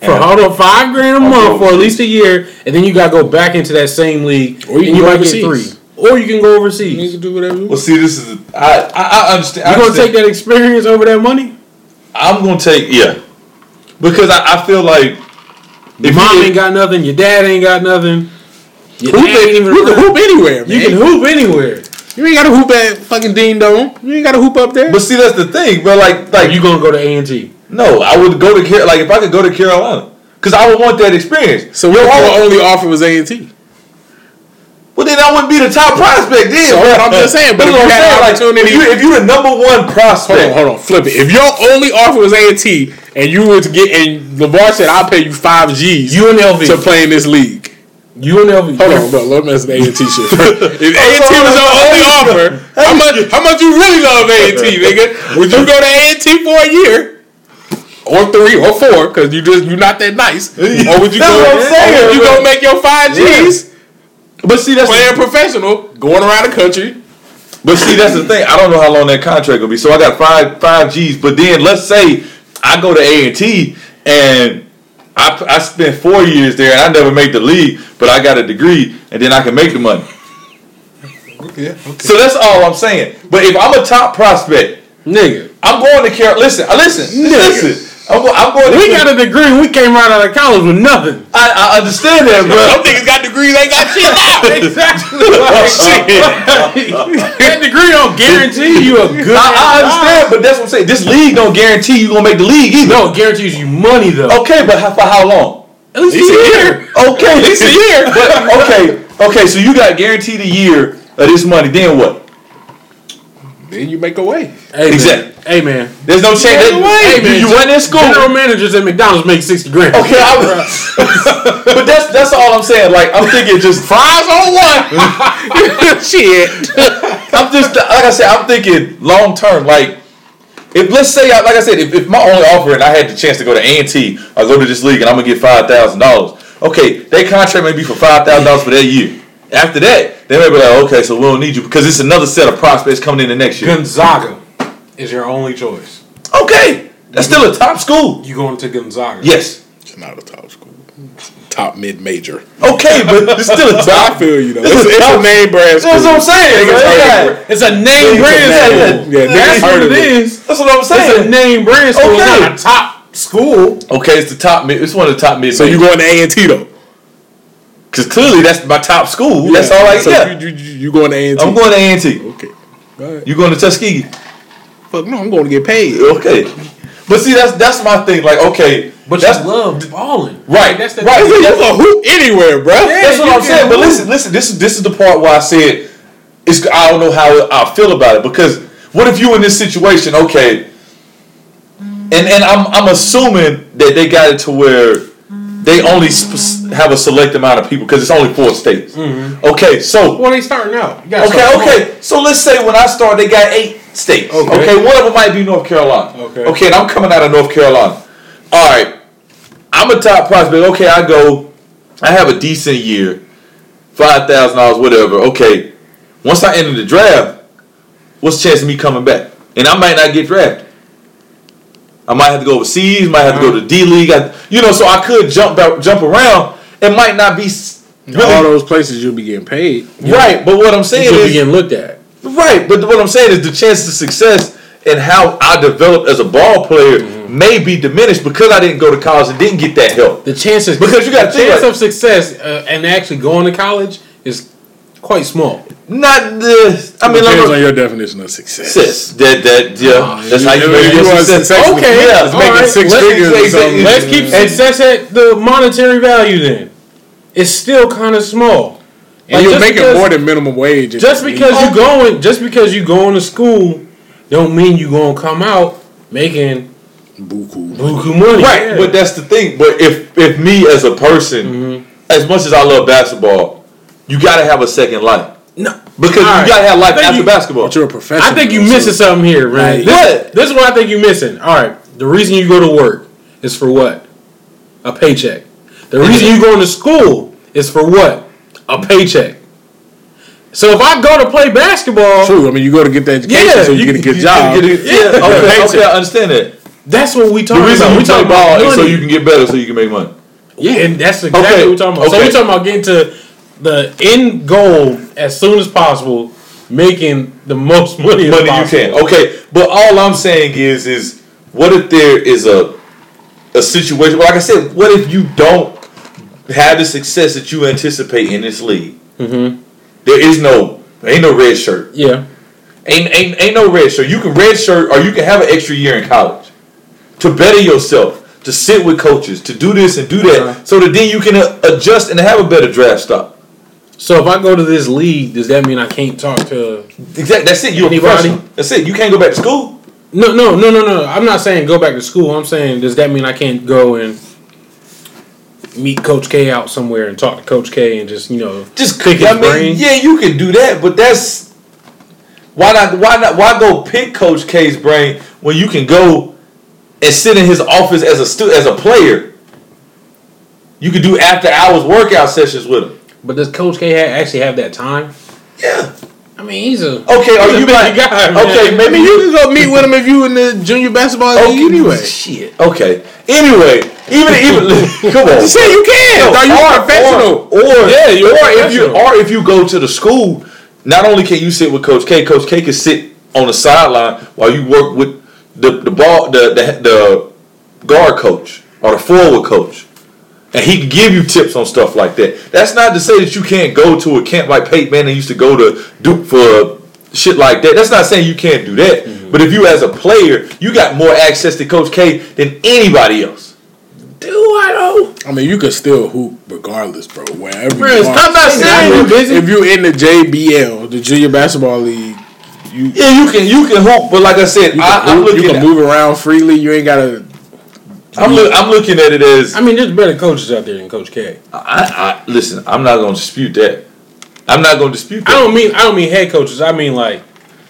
for
And-
hold on five grand a
I'll
month for at least a year, and then you gotta go back into that same league,
Or you
and
can go
might
overseas.
get three, or you can go overseas.
You can do whatever you
Well, see, this is I I, I understand. I
You gonna
understand.
take that experience over that money?
I'm gonna take yeah, because I, I feel like
Your
If
mom
you-
ain't got nothing. Your dad ain't got nothing. Your
Hoop
ain't even
You can hoop anywhere, man.
You can hoop anywhere.
You ain't got to hoop at fucking Dean Dome. You ain't got to hoop up there.
But see, that's the thing. But like,
Like
like
you gonna go to A and T?
no, I would go to Car- like if I could go to Carolina because I would want that experience.
so what
Yo,
if your only offer was A and T?
Well, then I wouldn't be the top prospect. Then,
So,
bro.
I'm just saying, but
That's
if you
I'm
had
saying, like,
opportunity-
if you if you the number one prospect,
Hold on, hold on, flip it. If your only offer was A and T, and you were to get, and LaVar said, "I'll pay you five G's you and
UNLV.
to play in this league."
UNLV.
Hold on, bro. Let me mess with A and T shit. If A and T was your only offer, how much? How much you really love A and T, nigga? Would you go to A and T for a year? Or three or four, because you just you're not that nice. Or would you
That's
go?
what I'm saying,
would you go make your five G's
but see that's
playing professional, going around the country?
But see, that's the thing. I don't know how long that contract will be. So I got five five G's. But then let's say I go to A and T and I I spent four years there and I never made the league, but I got a degree and then I can make the money.
Yeah.
So that's all I'm saying. But if I'm a top prospect,
nigga.
I'm going to Carolina. Listen, listen, listen. I'm, go- I'm going. To
We got a degree. We came right out of college with nothing.
I, I understand that, bro.
Some niggas got degrees, ain't got shit now.
Exactly. that degree don't guarantee you a good.
I, I understand, but that's what I'm saying. This league don't guarantee you gonna make the league either.
No, it guarantees you money though.
Okay, but how, for how long?
At least
He's
a
a
year.
year.
Okay,
At least a year.
But okay, okay. So you got guaranteed a year of this money. Then what?
Then you make a way.
Hey, man.
Exactly.
Hey man.
There's no chance.
By the way,
Hey,
man,
you run in school.
General managers at McDonald's make sixty grand.
Okay, I, but that's that's all I'm saying. Like I'm thinking, just
Fries on one. shit.
I'm just like I said, I'm thinking long term. Like if let's say, I- like I said, if, if my only offer and I had the chance to go to A and T, I go to this league and I'm gonna get five thousand dollars. Okay, their contract may be for five thousand dollars for that year. After that, they may be like, okay, so we don't need you because it's another set of prospects coming in the next year.
Gonzaga is your only choice.
Okay, that's still a top school.
You going to Gonzaga?
Yes.
It's not a top school. Top mid major.
Okay, but it's still a
But I feel you though.
This
It's,
is
it's a name brand school.
That's what I'm saying.
Niggas
man.
heard
Yeah.
of it.
It's a name brand
Yeah,
school.
yeah,
yeah,
That's what
heard
it
of it.
is.
That's what I'm saying.
It's a name brand school. It's not a top school.
Okay, it's the top mid. It's one of the top mid.
So you going to A and T though?
Because clearly that's my top school. That's all I
so
yeah.
You, you, you going to A and T?
I'm going to A&T.
Okay. Go ahead.
You going to Tuskegee?
Fuck no, I'm going to get paid.
Okay. But see, that's that's my thing. Like, okay,
But
that's
you love balling.
right.
That's the
right.
You
That's,
can hoop anywhere, bro.
that's what I'm
can
saying. But listen, listen. This is this is the part where I said it's. I don't know how I feel about it because what if you in this situation? Okay, and and I'm I'm assuming that they got it to where they only sp- have a select amount of people because it's only four states. Mm-hmm. Okay, so
Well, they starting out.
Okay,
start
okay. So let's say when I start, they got eight states.
Okay.
Okay. one of them might be North Carolina.
Okay.
Okay, and I'm coming out of North Carolina. All right. I'm a top prospect. Okay, I go. I have a decent year, five thousand dollars, whatever. Okay. Once I enter the draft, what's the chance of me coming back? And I might not get drafted. I might have to go overseas. Might have to go to D League. You know, so I could jump jump around. It might not be s-
All those places you'll be getting paid.
right. But what I'm saying is
You'll be getting looked at.
Right, but what I'm saying is the chance of success and how I developed as a ball player
Mm-hmm.
may be diminished because I didn't go to college and didn't get that help.
The chances
Because you
the chance
like-
of success uh, and actually going to college quite small.
Not the, I mean,
Depends on your definition of success.
success. That that yeah, that's how you
you- you
your
want
success.
success
Okay,
yeah,
It's making
right,
six
let's-
figures or something.
Let's keep
And-
success at the monetary value then. It's still kind of small.
And
Like,
you're making
because-
more than minimum wage.
Just because you going, just because you going to school, don't mean you're gonna come out making
Buku.
buku money.
Right,
Yeah.
but that's the thing. But if if me as a person,
Mm-hmm.
as much as I love basketball, you got to have a second life
no,
because
All right.
you got to have life after
you-
basketball.
But you're a professional.
I think
you're
missing something here, man.
Like-
This,
What?
this is what I think you're missing. All right, the reason you go to work is for what? A paycheck. The reason you going to school is for what? A paycheck. So if I go to play basketball,
True. I mean, you go to get that education
Yeah,
so you,
you-
get a good job.
get a- yeah, okay, okay, I understand that.
that's what we
The
talking
reason
about. We
play
talking
ball
about
is so you can get better, so you can make money.
Yeah, and that's exactly
Okay,
what we're talking about. So
okay.
we're talking about getting to the end goal as soon as possible, making the most money,
money you can. Okay, but all I'm saying is, is what if there is a a situation? Like I said, what if you don't have the success that you anticipate in this league,
Mm-hmm.
there is no ain't no red shirt.
Yeah.
Ain't ain't ain't no red shirt. You can red shirt or you can have an extra year in college to better yourself, to sit with coaches, to do this and do that,
Uh-huh.
so that then you can uh, adjust and have a better draft stock.
So if I go to this league, does that mean I can't talk to?
Exactly. That's it. You're
Anybody?
That's it. You can't go back to school.
No, no, no, no, no. I'm not saying go back to school. I'm saying does that mean I can't go and meet Coach K out somewhere and talk to Coach K and just you know
Just
pick his
I mean,
brain?
Yeah, you can do that, but that's why not? Why not? Why go pick Coach K's brain when you can go and sit in his office as a stu- as a player? You can do after hours workout sessions with him.
But does Coach K actually have that time?
Yeah.
I mean, he's a
Okay. Are you
guy, man.
Okay. Maybe you.
you can go meet with him if you in the junior basketball league
Okay,
anyway.
Shit. Okay. Anyway, even even come on.
Just say you can.
No,
Are you
or,
professional?
Or, or,
Yeah, you're
or if you or if you go to the school, not only can you sit with Coach K, Coach K can sit on the sideline while you work with the the ball the the, the guard coach or the forward coach. And he can give you tips on stuff like that. That's not to say that you can't go to a camp like Peyton Manning used to go to Duke for shit like that. That's not saying you can't do that.
Mm-hmm.
But if you as a player, you got more access to Coach K than anybody else.
do I know?
I mean, you could still hoop regardless, bro. Wherever
Bro,
you are.
I'm not saying
if,
you
busy.
if you're in the JBL, the Junior Basketball League, you
Yeah, you can you can hoop, but like I said,
you
I,
can,
I'm
hoop, you
looking.
can
At,
move around freely. You ain't gotta.
I'm, look, I'm looking at it as
I mean, there's better coaches out there than Coach K.
I, I listen. I'm not going to dispute that. I'm not going to dispute That.
I don't mean I don't mean head coaches. I mean like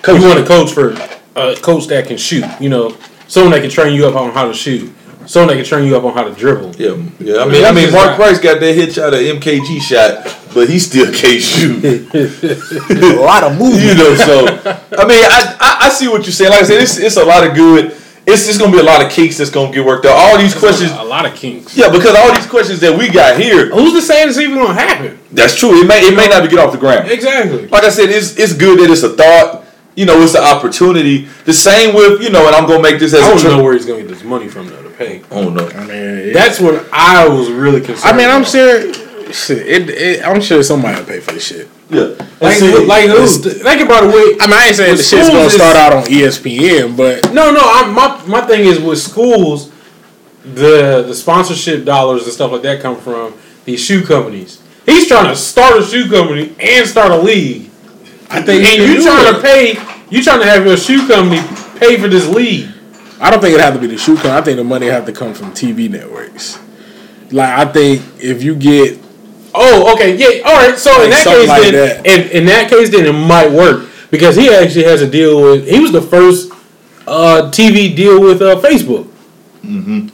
Coach-
you want a coach for a coach that can shoot. You know, someone that can train you up on how to shoot. Someone that can train you up on how to dribble.
Yeah, yeah. I mean, I mean, Mark
not-
Price got that hit shot, a MKG shot, but he still can't shoot.
A lot of movement.
you know, so I mean, I, I I see what you're saying. Like I said, it's it's a lot of good. It's just gonna be a lot of kinks that's gonna get worked out. All these questions,
a lot of kinks.
yeah, because all these questions that we got here,
Who's to say it's even gonna happen?
that's true. It may it may not be get off the ground.
Exactly.
like I said, it's it's good that it's a thought. You know, it's an opportunity. The same with you know, and I'm gonna make this as
I
a
don't
tri-
know where he's gonna get this money from though to pay.
Oh no,
I mean,
That's what I was really concerned.
I mean, I'm
about.
sure. Shit, it, it, I'm sure somebody will pay for this shit.
Yeah.
Like,
See,
who- like who? Think about it. With,
I mean, I ain't saying the shit's gonna
is-
start out on ESPN, but
No, no. I'm, my my thing is with schools, the the sponsorship dollars and stuff like that come from these shoe companies. He's trying to start a shoe company and start a league,
I think
and you trying to pay. You trying to have your shoe company pay for this league.
I don't think it have to be the shoe company. I think the money have to come from TV networks. Like I think if you get
Oh, okay, yeah, all right. So in that case,
like
then,
that.
in, in that case, then it might work because he actually has a deal with. He was the first uh, TV deal with uh, Facebook.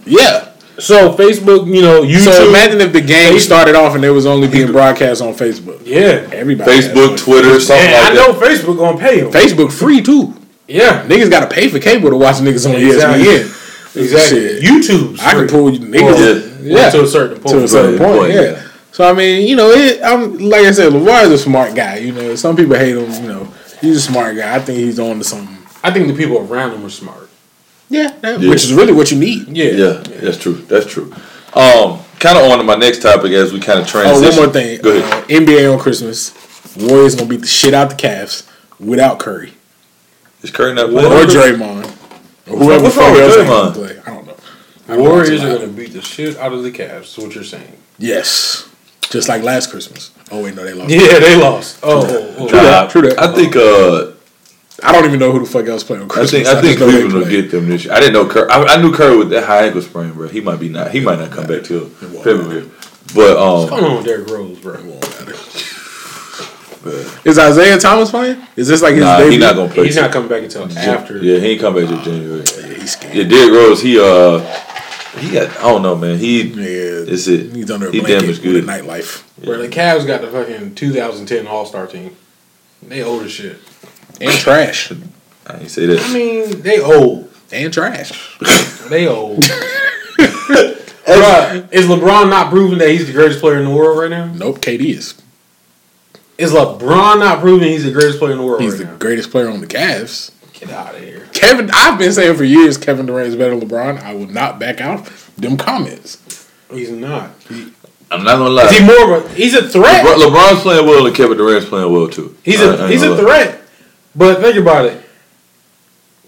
yeah.
So Facebook, you know, YouTube.
So imagine if the game
Facebook.
started off and it was only being broadcast on Facebook.
yeah,
Everybody
Facebook, Twitter, something
like that. I
like
know
that.
Facebook gonna pay him.
Facebook free too.
Yeah,
Niggas got to pay for cable to watch niggas on
Exactly.
ESPN.
exactly.
Shit.
YouTube's
I can pull you niggas.
Yeah.
Yeah.
to a certain point.
to a certain point.
right,
Yeah.
Yeah.
So I mean, you know, it, I'm like I said, LaVar is a smart guy. You know, some people hate him. You know, he's a smart guy. I think he's on to something.
I think the people around him are smart.
Yeah, that-
Yeah.
which is really what you need.
Yeah,
Yeah, that's true. That's true. Um, kind of on to my next topic as we kind of
Oh,
transition.
one more thing.
Go ahead.
Uh, NBA on Christmas. Warriors gonna beat the shit out of the Cavs without Curry
Is Curry not playing?
or
playing?
Draymond or whoever
what's wrong with
else
Draymond?
play. I don't know. I don't
Warriors
what's
are gonna beat the shit out of the Cavs. Is what you're saying?
Yes, just like last Christmas. Oh wait, no, they lost.
Yeah, they lost. Oh, oh, oh.
True that, true that.
I think. Uh,
I don't even know who the fuck else playing on
I
Christmas.
think. I think
just know they
Cleveland will get them this year. I didn't know Curry. I, I knew Curry with that high ankle sprain, bro. He might be not. He might not come back till February. But
What's
um,
going on with Derrick Rose, bro?
Is Isaiah Thomas playing? Is this like his
nah,
debut?
he not gonna play.
He's
till-
not coming back until after.
Yeah, he ain't come back till January.
Yeah, he's scared.
Yeah, Derrick Rose. He uh, he got. I don't know, man. He
Yeah,
is it.
he's under a
he
blanket
damaged
with
good.
a nightlife
Bro, the Cavs got the fucking 2010 All Star team. They old as shit.
and trash
I ain't say that.
I mean, they old.
and trash.
They old. Bruh, is LeBron not proving that he's the greatest player in the world right now?
Nope, KD is.
Is LeBron not proving he's the greatest player in the world
He's
right
the
now?
greatest player on the Cavs.
Get out of here.
Kevin, I've been saying for years Kevin Durant is better than LeBron. I will not back out them comments.
He's not.
I'm not gonna lie.
Is he more of a? He's a threat.
LeBron, LeBron's playing well, and Kevin Durant's playing well too.
He's
I- I
a
ain't
he's a
gonna lie.
threat. But think about it.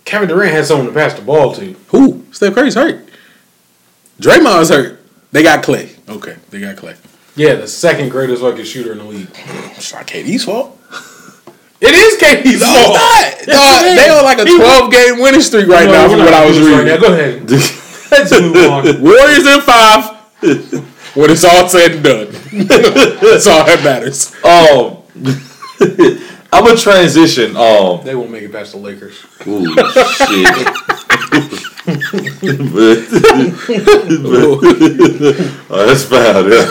Kevin Durant has someone to pass the ball to.
Who? Steph Curry's hurt. Draymond's hurt. They got Clay. Okay, they got Clay.
Yeah, the second greatest fucking shooter in the league.
It's not KD's fault.
It is KD's
No,
fault.
it's not.
Yes,
Dog, they on like a
He-
12 game winning streak right
No,
now from what I was reading.
right. Go ahead. Let's move on.
Warriors in five. when it's all said and done. That's all that matters.
Um, I'm gonna transition. Um,
They won't make it past the Lakers.
ooh, shit. oh, that's bad. Yeah.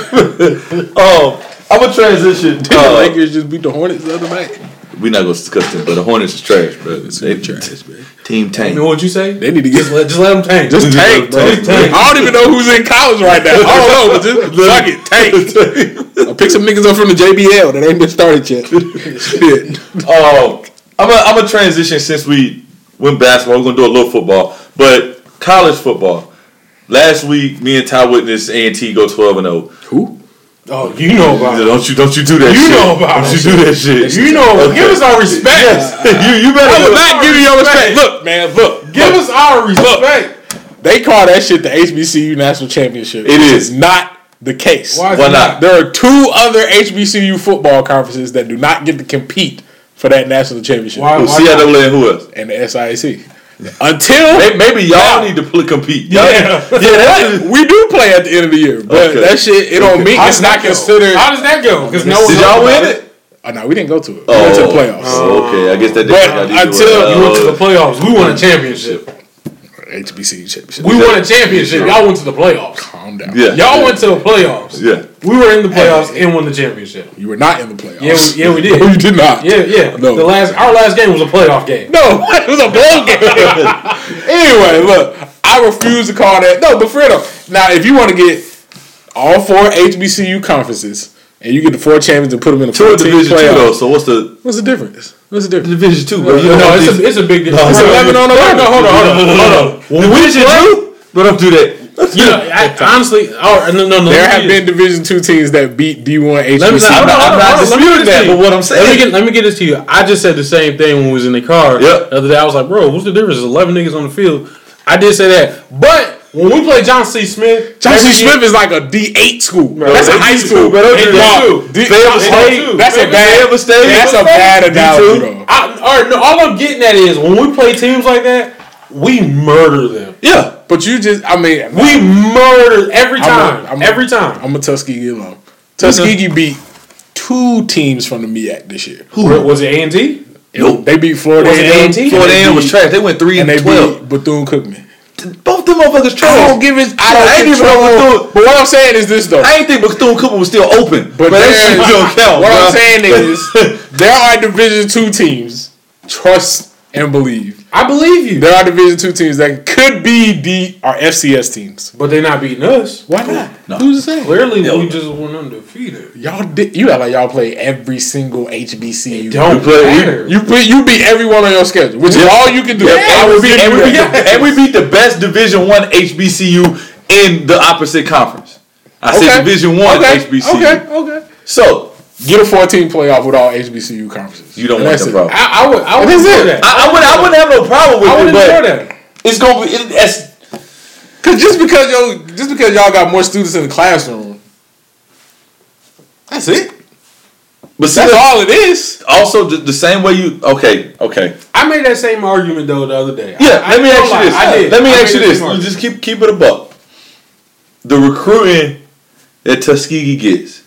um, I'm gonna transition.
the
Uh,
Lakers just beat the Hornets the other night.
We not gonna discuss them, but the Hornets is trash, bro. They
trash, man.
Team Tank.
You
tank.
know what you say?
They need to get
Just let, just let them tank.
just tank, bro.
Just tank.
I don't even know who's in college right now. I don't know, but just fuck it, tank. I'll pick some niggas up from the JBL that ain't been started yet. Shit.
Um, I'm gonna I'm gonna transition since we went basketball. We're gonna do a little football, but college football. Last week, me and Ty witnessed A and T go 12 and 0.
Who?
Oh, you know about it.
Don't you don't you do that? Shit.
You
shit.
know about
Don't
it.
you do that shit?
You know,
Okay.
give us our respect.
you you better.
I will not give you your respect. Look, man, look.
Give
look.
us our respect.
They call that shit the HBCU National Championship.
It is
not the case.
Why is
Why
it
not?
There are two other HBCU football conferences that do not get to compete for that national championship.
Why-
Who,
why
CIAA and who else?
And the SIAC. Until
Maybe, maybe y'all
Now.
need to pl- compete. Y'all
Yeah.
need- yeah, that's
we do play at the end of the year, but
Okay.
that shit it don't mean
How
it's not
go?
considered.
How does that go? Because no one
Did y'all win it?
Oh no, we didn't go to it. We
Oh,
went to the playoffs.
oh, okay, I guess that.
But
didn't- I didn't do
until.
You went to the
Oh.
playoffs. We won a championship.
HBCU championship.
We won a championship. Y'all went to the playoffs.
Calm down.
Yeah.
Y'all went to the playoffs.
Yeah.
We were in the uh, playoffs and won the championship.
You were not in the playoffs.
Yeah, we, yeah, we did.
No, you did not.
Yeah, yeah.
No.
The last, our last game was a playoff game.
No, it was a blow game. anyway, look, I refuse to call that. No, but for real. Now, if you want to get all four HBCU conferences and you get the four champions and put them in the
Two
14
division two though. So what's the
what's the difference? What's the difference?
division two, bro?
No,
You don't
it's
these-
a, it's a big difference.
It's 11 on 11.
No, hold on, hold on, hold on. We
division two. But don't do that.
You know, I, honestly, oh, no, no, no.
There have been Division two teams that beat D one HBCU.
I'm not- I'm not
on, let me
disputing that, but what I'm
Let
saying-
me get, let me get this to you. I just said the same thing when we was in the car
Yep.
the other day. I was like, bro, what's the difference? There's 11 niggas on the field. I did say that, but when we play John C. Smith,
Johnson
every year-
Smith is like a D eight school. that's a
they
high
D2,
school.
bro. Don't do
Hey,
that.
dog, D-
Fayetteville
that's-
State.
That's a bad.
State.
That's a bad analogy, though.
I, all, right, no, all I'm getting at is when we play teams like that, we murder them.
Yeah.
But you just, I mean,
We murder every
I'm a-
time.
I'm a-
every time.
I'm a Tuskegee alum. Tuskegee mm-hmm. beat two teams from the MEAC this year.
Who was it? A and T?
Nope. They beat Florida
Was
A&M,
A&T?
Florida
they
A&M was
beat-
trash. They went three
and
and,
they
twelve.
beat Bethune Cookman.
Both them motherfuckers trash.
I don't give it. I don't
I ain't even
control.
know Bethune-
But what I'm saying is this though.
I ain't think Bethune Cookman was still open.
But
But, that
there's-
shit don't count.
What
bro.
I'm saying is there are Division two teams. Trust and believe.
I believe you.
There are Division two teams that could be D or FCS teams.
But they're not beating us.
Why not?
No.
Who's saying?
Clearly,
Yeah.
we just went undefeated.
Y'all did. You act like y'all play every single HBCU.
Don't
play- we-
matter.
You beat you beat everyone on your schedule, which is all you can do.
Yeah,
I
and, we beat,
give
and, we beat the, and we beat the best Division One HBCU in the opposite conference. I said Division One
okay.
HBCU.
Okay, okay.
So
Get a 14 playoff with all HBCU conferences.
you don't
And
want
that's
the
it.
problem.
I, I would. I would enjoy that.
I, I would. I wouldn't have no problem with
I would
it,
enjoy
but
that.
it's gonna be. It, it's,
Cause just because yo, just because y'all got more students in the classroom, that's it.
but see,
That's
the-
all it is.
also the, the same way you. Okay. Okay.
I made that same argument though the other day.
Yeah.
I,
let me
I
ask you
lie,
this.
I did.
Let me
I
ask you
made that
this.
same
You
argument.
just keep keep it a buck. The recruiting that Tuskegee gets.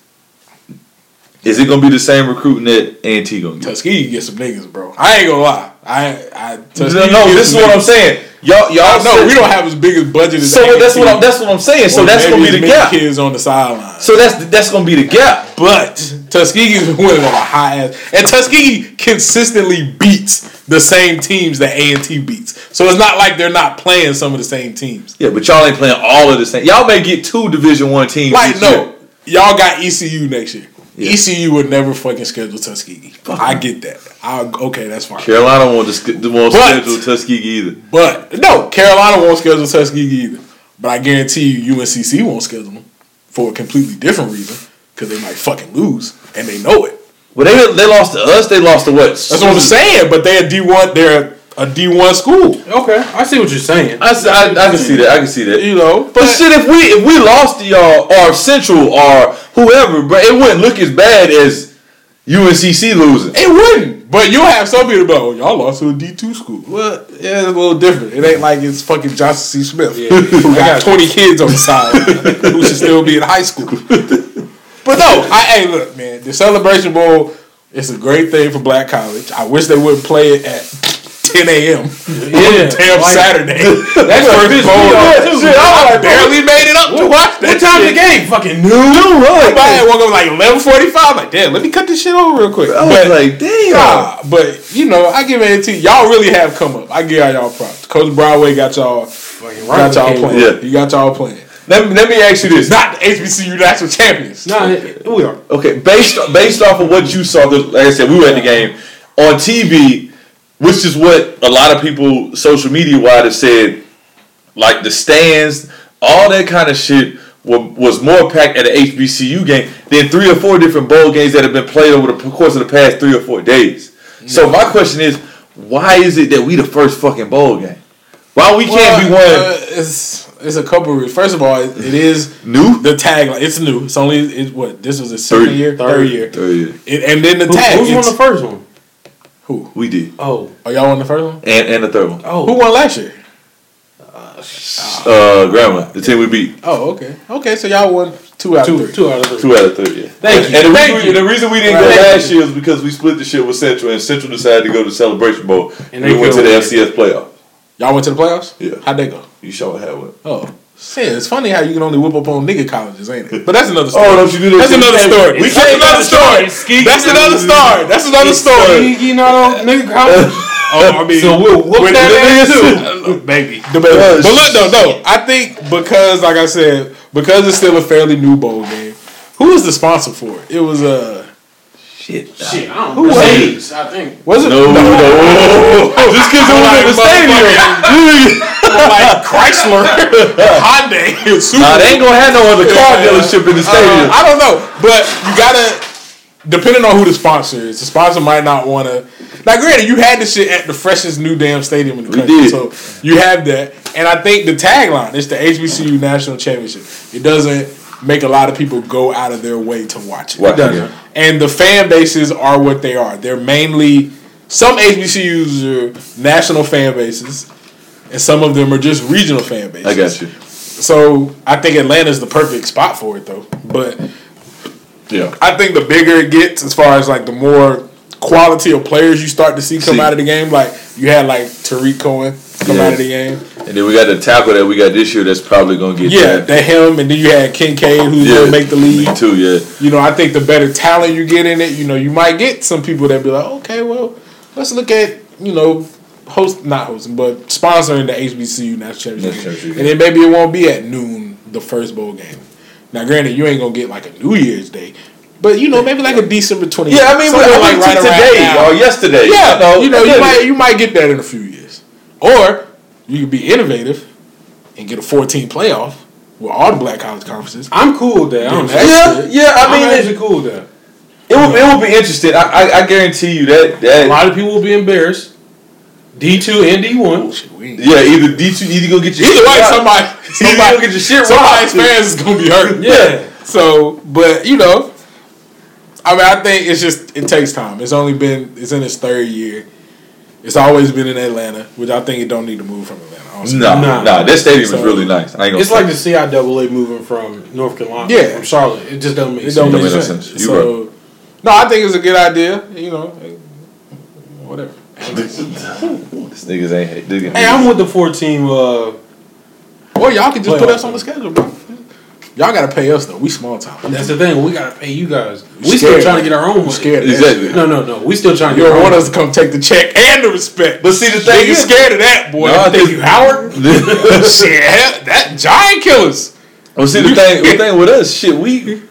Is it gonna be the same recruiting that A&T gonna get?
Tuskegee get some niggas, bro. I ain't gonna lie. I, I
No,
Tuskegee
no,
get
this is what I'm saying. Y'all, y'all.
No, we don't have as big a budget as
So that's what I'm.
A&T.
That's what I'm saying. So
Or
that's gonna be the gap.
Kids on the sideline.
So that's that's gonna be the gap.
But Tuskegee's been winning on a high ass, and Tuskegee consistently beats the same teams that A and T beats. So it's not like they're not playing some of the same teams.
Yeah, but y'all ain't playing all of the same. Y'all may get two Division One teams.
Like no,
year.
y'all got ECU next year.
Yeah.
ECU would never fucking schedule Tuskegee. I get that. I okay, that's fine.
Carolina won't sch- won't
But-
schedule Tuskegee either.
But no, Carolina won't schedule Tuskegee either. But I guarantee you, UNCC won't schedule them. for a completely different reason because they might fucking lose and they know it.
Well, they they lost to us. They lost to what?
That's what I'm saying. But they're D one. They're a D one school.
Okay, I see what you're saying.
I I can see that. I can see that.
You know,
But shit, if we if we lost to y'all or Central or whoever, but it wouldn't look as bad as UNCC losing.
It wouldn't. But you'll have some people go, oh, y'all lost to a D two school. Well, yeah, it's a little different. It ain't like it's fucking Johnson C. Smith yeah, who got twenty kids on the side who should still be in high school. But no, I hey look, man, the celebration bowl is a great thing for black college. I wish they wouldn't play it at 10 a.m.
Yeah,
Damn
like-
Saturday.
That's
first
pissed
bowl.
me.
Shit, I barely made it up to watch that.
What time's
shit.
the game? Fucking noon.
I had woke up like eleven forty five. Like, damn, let me cut this shit over real quick.
I was like, damn.
Nah, but you know, I give it to y'all. Really have come up. I give y'all props. Coach Broadway got y'all, Fucking got y'all playing.
Yeah.
He got y'all playing.
Let me, let me ask you this.
Not the HBCU national champions.
Nah, we are.
Okay, based based off of what you saw, 'cause like I said, we were at the game on TV, which is what a lot of people social media wide have said, like the stands, all that kind of shit was more packed at an HBCU game than three or four different bowl games that have been played over the course of the past three or four days. So my question is, why is it that we the first fucking bowl game? Why we can't be one
uh, it's it's a couple. Of, first of all, it, it is
new?
the tagline. It's new. It's only it, what this was a second
Third.
year, third, year,
Third year.
It- and then the
Who,
tag.
who's won the first one?
Who?
We did,
Oh,
Oh, y'all won the first one.
and and the third one.
oh.
Who won last year?
Uh, Grambling, the team we beat.
Oh, okay, okay. So y'all won two out of
Two,
three.
two out of three.
Two out of three, yeah.
Thank you.
And the,
Thank
reason,
you.
the reason we didn't
Right.
go last year is because we split the shit with Central, and Central decided to go to Celebration Bowl, and,
And
we went to the
couldn't
FCS playoff.
Y'all went to the playoffs.
Yeah.
How'd they go?
You sure had one.
Oh, shit! It's funny how you can only whip up on nigga colleges, ain't it? But that's another story.
Oh, don't you do that
That's another story.
We
That's
can't
another
go
story. That's another story. That's another story.
You know, nigga, college.
Oh, I mean,
So we'll whoop that ass too.
baby. Debatable.
Oh,
but look, though, no, I think because, like I said, because it's still a fairly new bowl game. Who was the sponsor for it? It was uh,
Shit.
Shit, I don't
Who
know.
was it?
Mercedes, I think.
was it
No, no, Just because it was in the stadium.
like Chrysler, Hyundai, Subaru.
Nah, they ain't gonna have no other car dealership in the
Uh,
stadium.
I don't know, but you gotta. Depending on who the sponsor is, the sponsor might not want to. Now, granted, you had this shit at the freshest new damn stadium in the
We
country,
did.
so you have that. And I think the tagline is the HBCU National Championship. It doesn't make a lot of people go out of their way to watch it.
Watch
It doesn't.
it.
And the fan bases are what they are. They're mainly some HBCUs are national fan bases, and some of them are just regional fan bases.
I got you.
So I think Atlanta's the perfect spot for it, though. But
Yeah.
I think the bigger it gets, as far as like the more quality of players you start to see come
See.
out of the game, like you had like Tarik Cohen come
Yeah.
out of the game.
And then we got the tackle that we got this year that's probably gonna get
Yeah,
drafted.
that him, and then you had Kincaid who's gonna make the league.
Me too, yeah.
You know, I think the better talent you get in it, you know, you might get some people that be like, okay, well, let's look at you know. Host not hosting, but sponsoring the HBCU national championship,
National championship,
and then maybe it won't be at noon the first bowl game. Now, granted, you ain't gonna get like a New Year's Day, but you know maybe like a December twenty.
Yeah, I mean, we
somewhere
like right today or yesterday.
Yeah,
know,
you know, you might
it.
you might get that in a few years, or you could be innovative and get a fourteen playoff with all the black college conferences.
I'm cool with that. I'm,
Yeah,
Yeah, yeah. I
I
mean,
am actually cool with that.
it would it would be interesting. I, I I guarantee you that
A lot of people will be embarrassed. D two and D one.
Oh, shit, we ain't-
yeah either D two either go get your
Either
shit
way,
rocked.
somebody,
Either
somebody,
go get your shit
somebody's fans is gonna be hurt.
Yeah.
So, but you know, I mean, I think it's just it takes time. It's only been it's in its third year. It's always been in Atlanta, which I think it don't need to move from Atlanta. honestly.
Nah,
Nah.
nah, that stadium
So-
is really nice. I ain't gonna
It's like
front.
the CIAA moving from North Carolina,
Yeah.
from Charlotte. It just doesn't make
It
sense.
don't
Don't
make
make no
sense.
sense. You
So, no, I think it's a good idea. You know, whatever.
this niggas ain't. Niggas,
Hey, I'm with the four team. Uh,
Or y'all can just put us on the schedule, bro. Y'all gotta pay us though. We small time.
that's the thing. We gotta pay you guys. We
scared,
still trying to get our own money.
scared of that
Exactly.
No, no, no. We still trying to
You
get our
don't
own.
want us to come take the check and the respect.
But see, the
They
thing
you scared of that, boy.
No, I
think
just-
you Howard? shit, hell, that giant killers.
well, see the thing. The thing with us, shit, we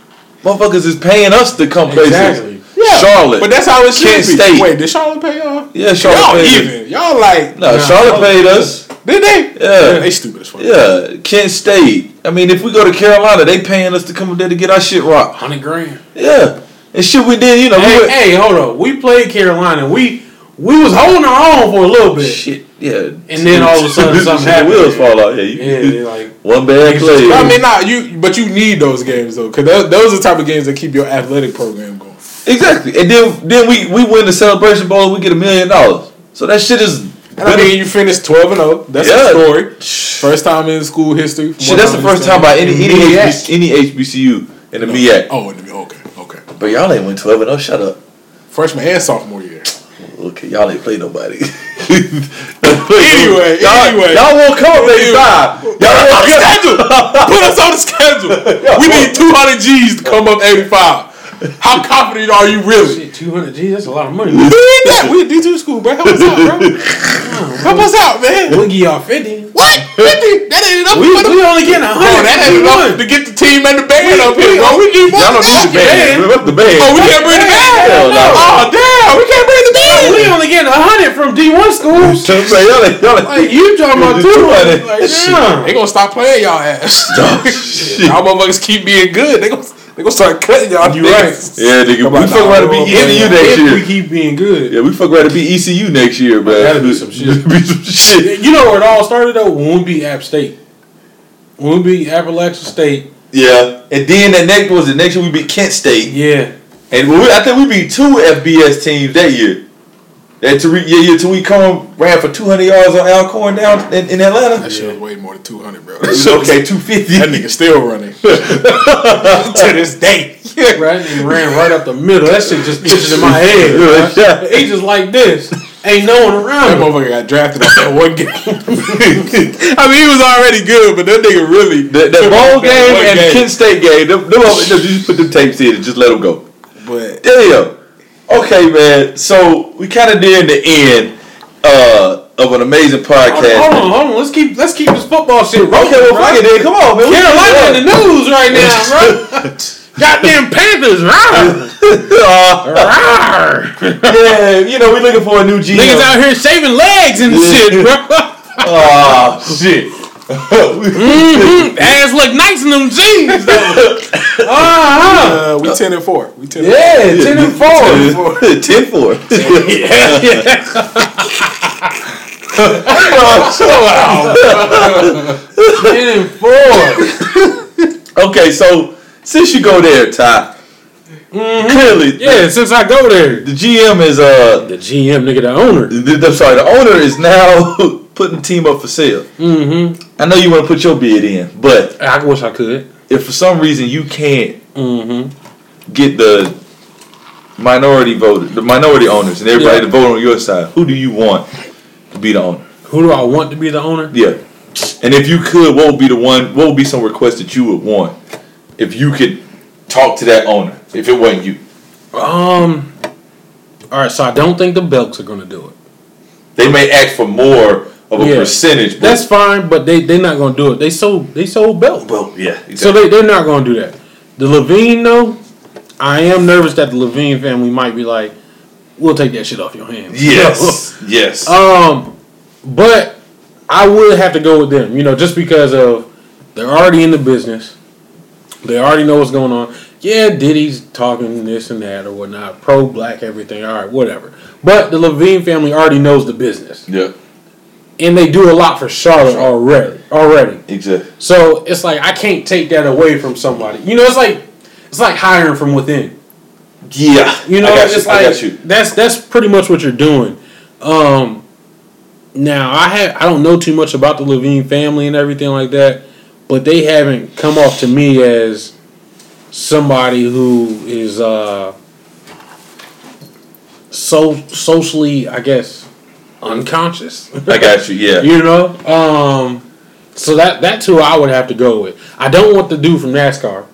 motherfuckers is paying us to come places.
Yeah,
Charlotte,
But that's how it should
Kent
be.
State.
Wait, did Charlotte pay y'all?
Yeah, Charlotte
Y'all
paid us.
even. Y'all like
No,
Nah,
Charlotte
Charlotte
paid
paid
us.
Did they?
Yeah.
They stupid as fuck.
Yeah, Kent State. I mean, if we go to Carolina, they paying us to come up there to get our shit rocked.
Hundred grand.
Yeah, and shit we did. You know, we
Hey, hey, hold on. We played Carolina. We we was holding our own for a little bit.
shit. Yeah,
And then all of a sudden something happened.
wheels fall out. Yeah, you,
Yeah, like
one bad play.
I mean, not you, but you need those games though, because those, those are the type of games that keep your athletic program going.
exactly. And then then we we win the celebration bowl. and We get a million dollars. So that shit is.
And I mean, you finished twelve and zero. That's
Yeah.
a story. First time in school history.
Shit, that's the first time by any any HBC, any HBCU in the MEAC.
Oh, in the- okay, okay.
But y'all ain't went twelve and oh, shut up.
Freshman and sophomore year.
Okay, y'all ain't play nobody.
Anyway,
y'all,
anyway.
y'all won't come up
Anyway.
85. Y'all
on the schedule. Put us on the schedule. We need two hundred G's to come up eighty five. How confident are you really?
shit, two hundred G. That's a lot of money.
We ain't that. We a D two school, bro. Help us out, bro. Help us out, man.
We'll give y'all fifty.
What? Fifty? That ain't enough
We,
for
we only getting a
Bro,
hundred.
Oh, that ain't enough to get the team and the band up here, bro. We need more.
Y'all don't need the band. Remember the band.
Oh, we can't bring the band.
Hell no.
Oh, damn, we can't bring the band.
We only getting a hundred from D one schools.
So, man, y'all ain't, y'all ain't,
Like you talking about
The
two hundred?
200.
Like
Shit.
damn.
They gonna stop playing y'all ass.
shit.
y'all motherfuckers keep being good. They gonna they gonna start cutting y'all.
You
niggas.
Yeah, nigga,
Come
we fuck around to
bro.
be ECU next
If we keep being good.
Yeah, we fuck around to be ECU next year, man.
That'd be some shit.
be some shit.
You know where it all started though? When we beat App State. When we beat Appalachian State.
Yeah, and then that next was the next year we beat Kent State,
Yeah.
and we, I think we beat two FBS teams that year. That Tarik, yeah, yeah, Tarik Cohen ran for 200 yards on Alcorn down in, in Atlanta.
That shit was way more than two hundred, bro.
okay, 250.
That nigga still running to this day.
Right? And ran right up the middle. That shit just pictured in my head.
Yeah.
He just like this. Ain't no one around That
motherfucker got drafted off that one game. I mean, he was already good, but that nigga really
That, the
took
bowl
off that
game and the Kent State game, them, them, them, you just put them tapes in and just let them go.
But
Damn. Okay, man. So we kind of near the end uh, of an amazing podcast.
hold on, hold on. Let's keep let's keep this football shit rolling.
Okay, well, fuck it, then. Come on, man. We
Carolina in the news right now, bro. Goddamn Panthers, rawr.
yeah, you know, we looking for a new GM.
Niggas out here shaving legs and shit, bro.
Oh, shit.
Mhm. Ass look nice in them jeans, though. Uh-huh.
uh, we ten and four. We ten.
Yeah,
and
10 and 4.
10 and 4.
Yeah, yeah. Ten and four.
Okay, so since you go there, Ty, clearly
Yeah, since I go there.
the GM is, uh,
The GM, nigga, the owner.
the, I'm sorry, the owner is now putting the team up for sale.
Mm-hmm.
I know you want to put your bid in, but
I wish I could.
if for some reason you can't
Mm-hmm.
get the minority voter, the minority owners, and everybody
Yeah.
to vote on your side, who do you want to be the owner?
Who do I want to be the owner?
Yeah. And if you could, what would be the one? What would be some request that you would want if you could talk to that owner? If it wasn't you,
Um. All right, so I don't think the Belks are gonna do it.
they may ask for more of a
Yeah.
percentage.
That's fine, but they they're not gonna do it. They sold they sold Belk.
well, yeah. Exactly.
So they, they're not going to do that. The Levine, though, I am nervous that the Levine family might be like, we'll take that shit off your hands.
yes, yes.
um, but I would have to go with them, you know, just because of they're already in the business. They already know what's going on. Yeah, Diddy's talking this and that or whatnot, pro black everything. All right, whatever. But the Levine family already knows the business,
yeah,
and they do a lot for Charlotte already. Already.
exactly.
So it's like I can't take that away from somebody. You know, it's like it's like hiring from within.
Yeah,
You know,
I got
it's
you.
Like that's that's pretty much what you're doing. Um, now I have I don't know too much about the Levine family and everything like that, but they haven't come off to me as somebody who is uh so socially, I guess, unconscious.
I got you. Yeah.
You know, um, so that that's who I would have to go with. I don't want the dude from NASCAR.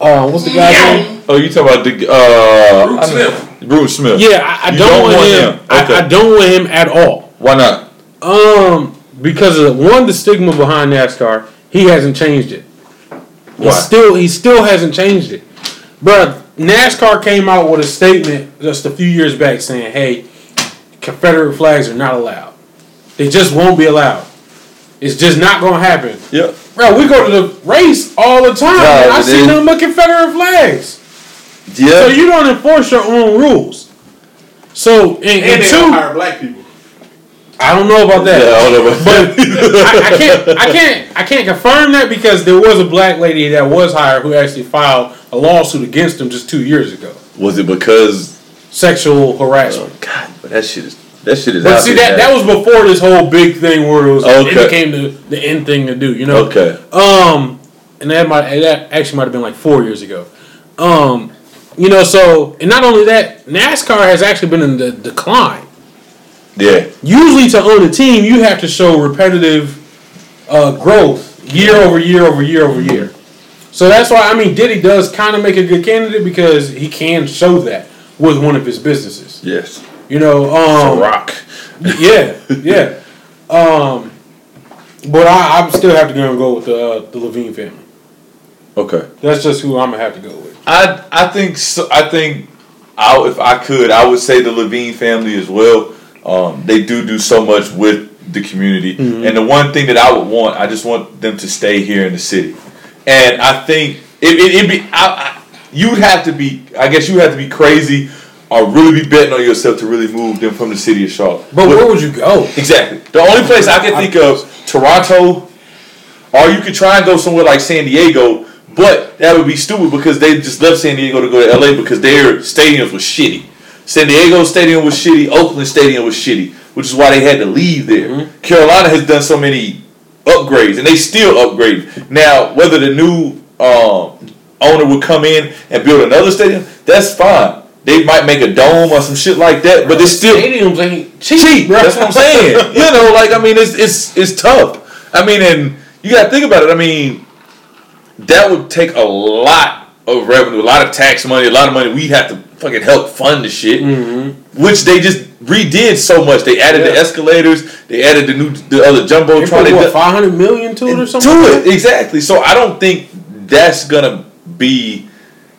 Uh, what's the guy's name?
Oh, you talking about the uh,
Bruce
I know-
Smith.
Bruce Smith.
Yeah, I, I don't,
don't
want,
want
him.
him.
I,
Okay.
I don't want him at all.
Why not?
Um, because of one, the stigma behind NASCAR, he hasn't changed it. He still he still hasn't changed it. Bruh, NASCAR came out with a statement just a few years back saying, hey, Confederate flags are not allowed. They just won't be allowed. It's just not gonna happen.
Yep.
Bro, we go to the race all the time.
Yeah,
and I see
then-
them with Confederate flags.
Yeah.
So you don't enforce your own rules. So and, and,
And they
two,
don't hire black people.
I don't know about that.
yeah, I don't know about
But
that.
I, I can't, I can't, I can't confirm that because there was a black lady that was hired who actually filed a lawsuit against them just two years ago,
Was it because?
Sexual harassment.
Oh, God, but that shit is that shit is.
But see that that was before this whole big thing where it was
Okay.
it became the the end thing to do. You know.
Okay.
Um, and that might that actually might have been like four years ago. Um, you know, so and not only that, NASCAR has actually been in the decline.
Yeah.
Usually, to own a team, you have to show repetitive uh, growth year over year over year over year. So that's why I mean Diddy does kind of make a good candidate because he can show that with one of his businesses.
Yes.
You know, um,
Rock.
yeah, yeah. Um, but I, I still have to go and go with the uh, the Levine family.
Okay.
That's just who I'm gonna have to go with.
I I think so, I think I if I could I would say the Levine family as well. Um, they do do so much with the community, and the one thing that I would want, I just want them to stay here in the city. And I think it it would be I, I, you'd have to be I guess you have to be crazy or really be betting on yourself to really move them from the city of Charlotte.
But where would you go?
Exactly. The only place I can think of Toronto, or you could try and go somewhere like San Diego, but that would be stupid because they just left San Diego to go to LA because their stadiums were shitty. San Diego Stadium was shitty. Oakland Stadium was shitty, which is why they had to leave there. Carolina has done so many upgrades, and they still upgrade. Now, whether the new um, owner would come in and build another stadium, that's fine. They might make a dome or some shit like that, but it's still
Stadiums ain't cheap.
cheap.
bro.
That's what I'm saying. you know, like I mean, it's it's it's tough. I mean, and you got to think about it. I mean, that would take a lot of revenue, a lot of tax money, a lot of money. We have to fucking help fund the shit, which they just redid so much. They added the
Mm-hmm.
Escalators, they added the new the other
They
jumbotron.
put what five hundred million to it or something.
to
like
it exactly. So I don't think that's gonna be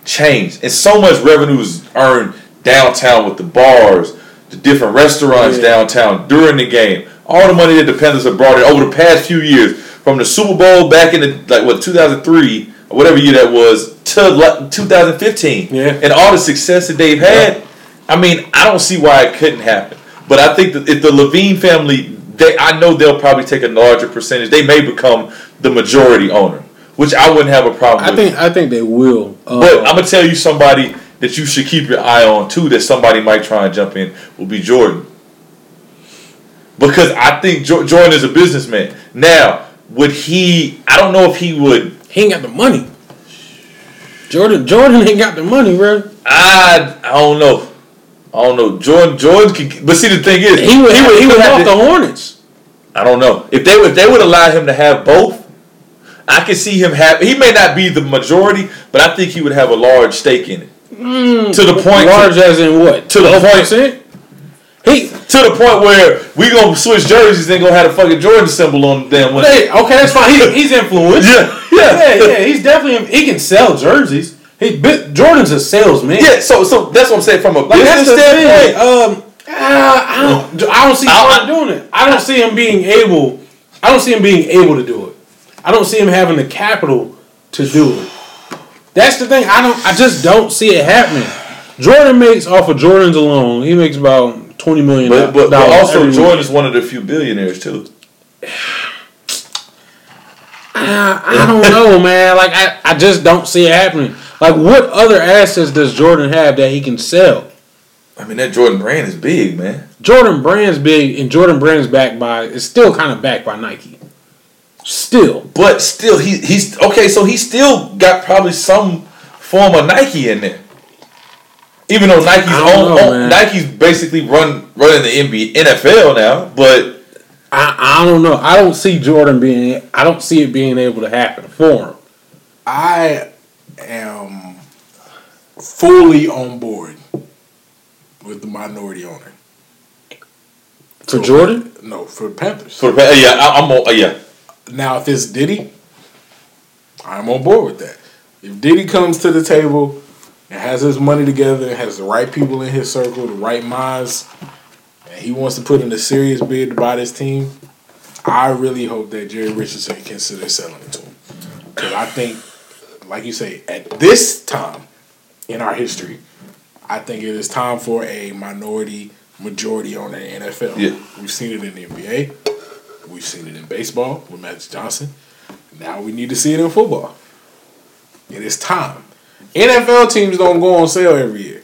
changed. And so much revenue is earned downtown with the bars, the different restaurants
Yeah.
downtown during the game. All the money that the Panthers have brought in over the past few years, from the Super Bowl back in the like what 2003 or whatever year that was to like 2015,
Yeah.
and all the success that they've had. I mean, I don't see why it couldn't happen. But I think that if the Levine family, they I know they'll probably take a larger percentage. They may become the majority owner, which I wouldn't have a problem
I
with.
think I think they will.
But um, I'm gonna tell you somebody that you should keep your eye on too. That somebody might try and jump in will be Jordan, because I think jo- Jordan is a businessman. Now, would he? I don't know if he would.
he ain't got the money. Jordan Jordan ain't got the money, bro.
I I don't know. I don't know. Jordan Jordan could, but see the thing is,
He would
he would, he would
come
have
off
to,
the Hornets.
I don't know if they would if they would allow him to have both. I can see him have. He may not be the majority, but I think he would have a large stake in it. to the point.
Large as in what?
To the point-
percent. He
to the point where we gonna switch jerseys and gonna have a fucking Jordan symbol on them. When,
Hey, okay, that's fine. He, he's influenced.
yeah, yeah,
yeah, yeah. He's definitely he can sell jerseys. He but Jordan's a salesman.
yeah. So, so that's what I'm saying from a
Like that's
business
the thing.
standpoint.
Um, uh, I don't. I don't see
I-
Jordan doing it. I don't see him being able. I don't see him being able to do it. I don't see him having the capital to do it. That's the thing. I don't. I just don't see it happening. Jordan makes off of Jordans alone. He makes about twenty million.
But, but, but also is one of the few billionaires too.
I, I don't know, man. Like I, I just don't see it happening. Like what other assets does Jordan have that he can sell?
I mean that Jordan brand is big, man.
Jordan Brand's big, and Jordan Brand's backed by. It's still kind of backed by Nike. Still,
But still, he he's okay. So he still got probably some form of Nike in there. Even though Nike's own,
know,
own- Nike's basically run running the NBA, NFL now, but
I, I don't know. I don't see Jordan being. I don't see it being able to happen for him.
I am fully on board with the minority owner.
For Jordan,
No, for the Panthers.
for the yeah, I, I'm on, uh, yeah.
Now, if it's Diddy, I'm on board with that. If Diddy comes to the table and has his money together and has the right people in his circle, the right minds, and he wants to put in a serious bid to buy this team, I really hope that Jerry Richardson considers selling it to him. Because I think, like you say, at this time in our history, I think it is time for a minority majority on the NFL.
Yeah.
We've seen it in the NBA. We've seen it in baseball with Magic Johnson. Now we need to see it in football. It is time. NFL teams don't go on sale every year.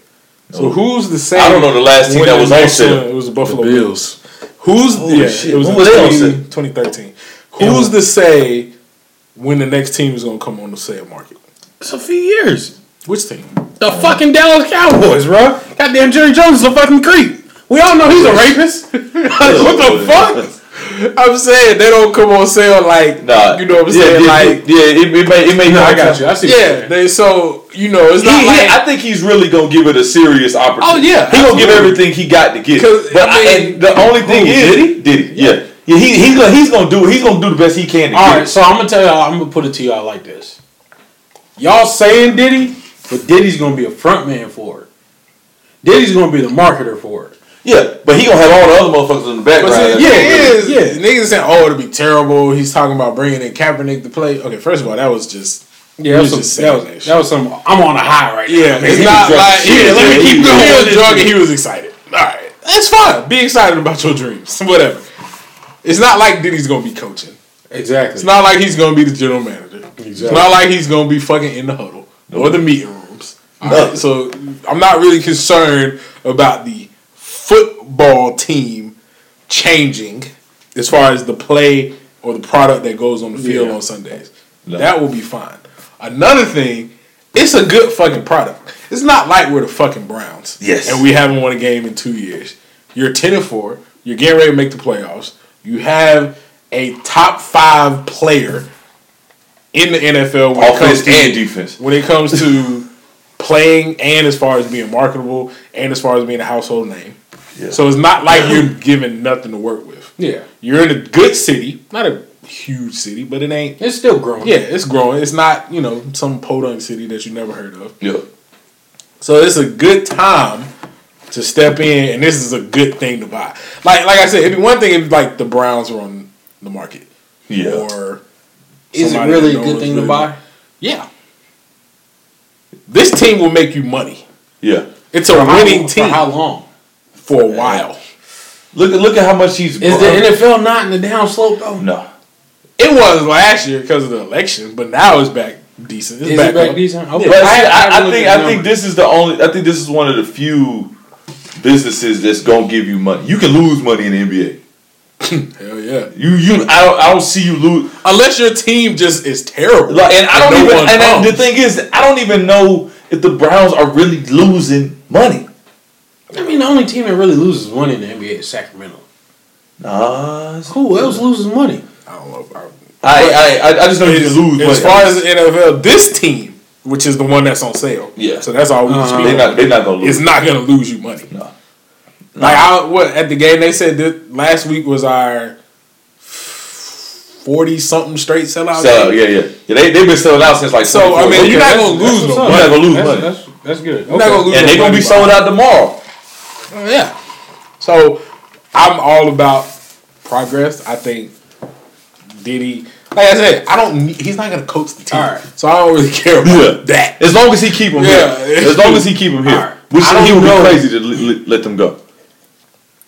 So who's the same?
I don't know the last team that was on sale.
It was the Buffalo
The
Bills. Who's oh,
Holy
yeah?
shit.
It was
were
20 2013. Who's to say when the next team is going to come on the sale market?
It's a few years.
Which team?
The fucking Dallas Cowboys, bro. Goddamn Jerry Jones is a fucking creep. We all know he's a rapist.
what the fuck? I'm saying they don't come on sale like
Nah,
you know what I'm
yeah,
saying
yeah,
like
yeah, it, it may it may
No, I
not
got you. I see.
yeah they so you know it's
He,
not
he-
like
I think he's really gonna give it a serious opportunity.
Oh, yeah,
he gonna give everything he got to get.
'Cause,
But
I
I
mean-
and the only thing
Who,
is,
did he?
Did he? Yeah, yeah. He he's gonna he's gonna do he's gonna do the best he can. To
All
get
right, so I'm gonna tell y'all. I'm gonna put it to y'all like this. Y'all saying Diddy, but Diddy's gonna be a front man for it. Diddy's gonna be the marketer for it.
Yeah, but he gonna have all the other motherfuckers in the
But
background.
see,
Yeah,
yeah,
yeah,
is,
yeah.
Niggas saying, "Oh, it'll be terrible." He's talking about bringing in Kaepernick to play. Okay, first of all, that was just
Yeah, that
was
was,
just
some, that, was,
that
that was some. I'm on a high right now.
yeah. It's not like
as
yeah. Let me keep
he-
going.
he
He
was
was drunk and he was excited. All right, that's fine. Be excited about your dreams. Whatever. It's not like Diddy's gonna be coaching.
exactly.
It's not like he's gonna be the general manager.
Exactly.
It's not like he's gonna be fucking in the huddle or the meeting rooms.
No.
Alright, so I'm not really concerned about the football team changing as far as the play or the product that goes on the field
Yeah.
on Sundays.
No.
That will be fine. Another thing, it's a good fucking product. It's not like we're the fucking Browns.
Yes.
And we haven't won a game in two years. You're 10 and 4. You're getting ready to make the playoffs. You have a top five player in the NFL when it comes
offense
to
and defense.
when it comes to playing and as far as being marketable and as far as being a household name.
Yeah.
So it's not like you're given nothing to work with.
Yeah,
You're in a good city, not a huge city, but it ain't.
it's still growing.
Yeah, it's growing. It's not you know some podunk city that you never heard of.
Yeah.
So it's a good time to step in, and this is a good thing to buy. Like like I said, it'd be one thing if like the Browns were on the market,
Yeah.
or
Is it really a good
knows
thing to
really-
buy?
Yeah, this team will make you money.
Yeah.
It's a
For how-
winning team
For how long?
For a while.
Look at look at how much he's.
Is the NFL not in the downslope though?
No.
It was last year because of the election, but now it's back decent. It's
Is
back,
it back decent? Okay.
But see, I,
haven't
I think I think this is the only. I think this is one of the few businesses that's gonna give you money. You can lose money in the NBA.
Hell yeah!
You you I don't I don't see you lose.
Unless your team just is terrible.
Like, and I don't
no
even. And the thing is, I don't even know if the Browns are really losing money.
I mean, the only team that really loses money in the NBA is Sacramento.
Nah,
Who else loses money?
I don't know. About
I I I, I just know you
as,
can lose
as far as the NFL, this team, which is the one that's on sale,
Yeah.
So that's all we
Uh-huh.
speak.
they not they not gonna lose.
It's not gonna lose you money.
No.
Like I what at the game they said that last week was our forty something straight sellout.
So
game.
yeah, yeah, yeah. They they've been selling out since like.
So, I mean, you're not gonna lose
what's
no
up.
money.
You're not gonna lose
That's,
money.
that's, that's good.
You're not gonna lose
and
no
they gonna be sold out tomorrow.
Oh, yeah. So I'm all about progress. I think Diddy, like I said, I don't. He's not gonna coach the team,
Alright.
so I don't really care about
Yeah.
that.
As long as he keep them
Yeah.
here. As long as he keep them here.
Alright.
Which he
don't
would be crazy to let, let- let them go.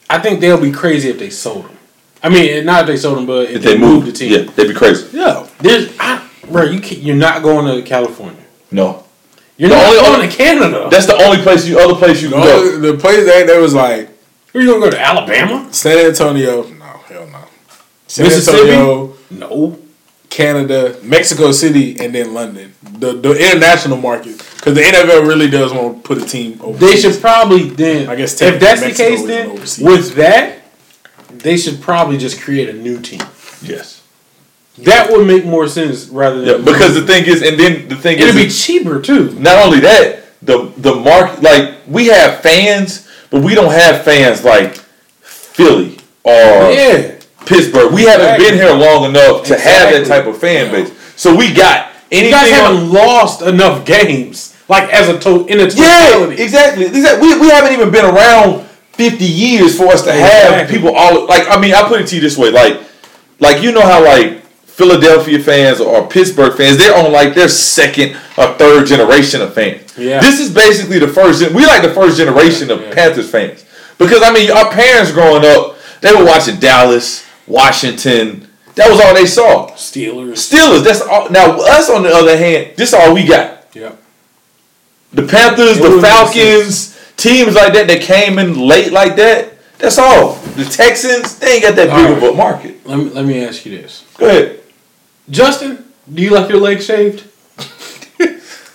I think they'll be crazy if they sold him. I mean, not if they sold him, but if,
If they
moved
move
the team.
Yeah, they'd be crazy.
Yeah.
There's, I, bro, you can't, you're not going to California.
No.
You're
The
not
only-
going to Canada.
That's the only place you other place you
The,
can go.
only, the place that they was like
Are you going to go to Alabama?
San Antonio. No, hell no. San
Mississippi?
Antonio,
No.
Canada, Mexico City, and then London. The the international market because the NFL really does want to put a team over.
They should probably then.
I guess
if that's the
Mexico
case,
is
then
overseas.
with that, they should probably just create a new team.
Yes.
That would make more sense rather
Yeah,
than
because the thing is, and then the thing is
it'd be cheaper too.
not only that, the the market like we have fans, but we don't have fans like Philly or
Yeah,
Pittsburgh. We haven't been here long enough to have that type of fan base. So we got
you
anything.
guys haven't lost enough games, like as a to in a
Yeah, exactly. Exactly. We, we haven't even been around fifty years for us to have people all like. I mean, I put it to you this way: like like you know how like Philadelphia fans or Pittsburgh fans, they're on like their second or third generation of fans.
Yeah.
This is basically the first. We like the first generation of
Yeah.
Panthers fans because I mean our parents growing up, they were watching Dallas, Washington. That was all they saw.
Steelers.
Steelers. That's all. Now us on the other hand, this all we got.
Yep.
The Panthers,
It
the Falcons, teams like that that came in late like that. That's all. The Texans, they ain't got that big
All
of a market.
Let me let me ask you this,
Go ahead.
Justin. Do you like your legs shaved?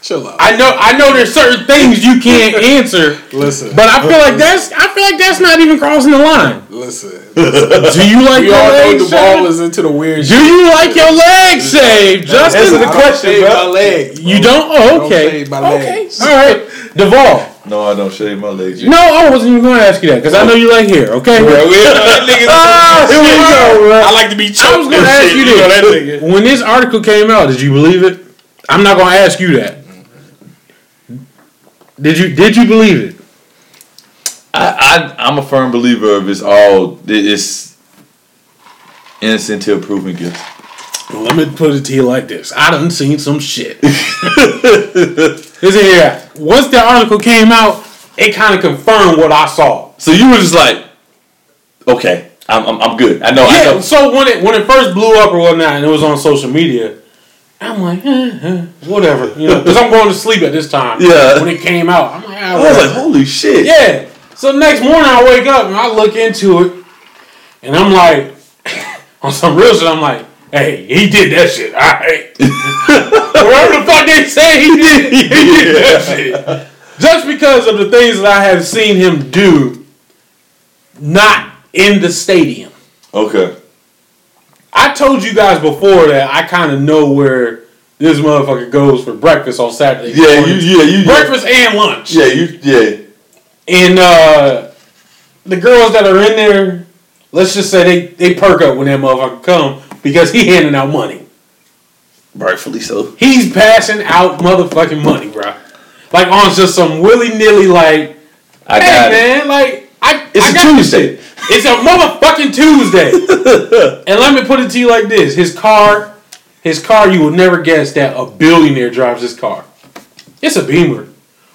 Chill out.
I know I know there's certain things you can't answer,
Listen,
but I feel like that's I feel like that's not even crossing the line.
listen.
Do you like
We
your
all know
legs
the ball is into the weird.
Do you like your legs shaved,
Answer
Justin?
the question,
shave
bro.
my legs.
You don't? Oh,
Don't
okay.
shave my
okay.
legs.
All right. Duvall.
No, I don't shave my legs.
No, I wasn't even going to ask you that because I know you like hair. Okay. Ah, here we go, bro.
I like to be choked.
I was going to ask
shit,
you
know that
this. When this article came out, did you believe it? I'm not going to ask you that. Did you? Did you believe it?
I, I I'm a firm believer of it's all it's innocent till proven guilty.
Let me put it to you like this: I done seen some shit. Listen here. Once that article came out, it kind of confirmed what I saw.
So you were just like, okay, I'm I'm, I'm good. I know. I
Yeah.
know.
So when it when it first blew up or whatnot, and it was on social media, I'm like, eh, eh, whatever, you know, because I'm going to sleep at this time.
Yeah.
When it came out, I'm like, ah,
I was like, holy shit.
yeah. So next morning I wake up and I look into it, and I'm like, on some real shit, I'm like, hey, he did that shit. All right. Whatever the fuck they say he did, he did that shit. Just because of the things that I have seen him do, not in the stadium.
Okay.
I told you guys before that I kind of know where this motherfucker goes for breakfast on Saturday.
Yeah, you yeah you
breakfast and lunch.
Yeah, you yeah.
And uh, the girls that are in there, let's just say they, they perk up when that motherfucker come because he handing out money.
Rightfully so.
He's passing out motherfucking money, bro. Like on just some willy nilly like,
I
hey
got it.
man, like I
It's
I
a
got
Tuesday.
It's a motherfucking Tuesday. and let me put it to you like this: his car, his car, you would never guess that a billionaire drives his car. It's a Beamer,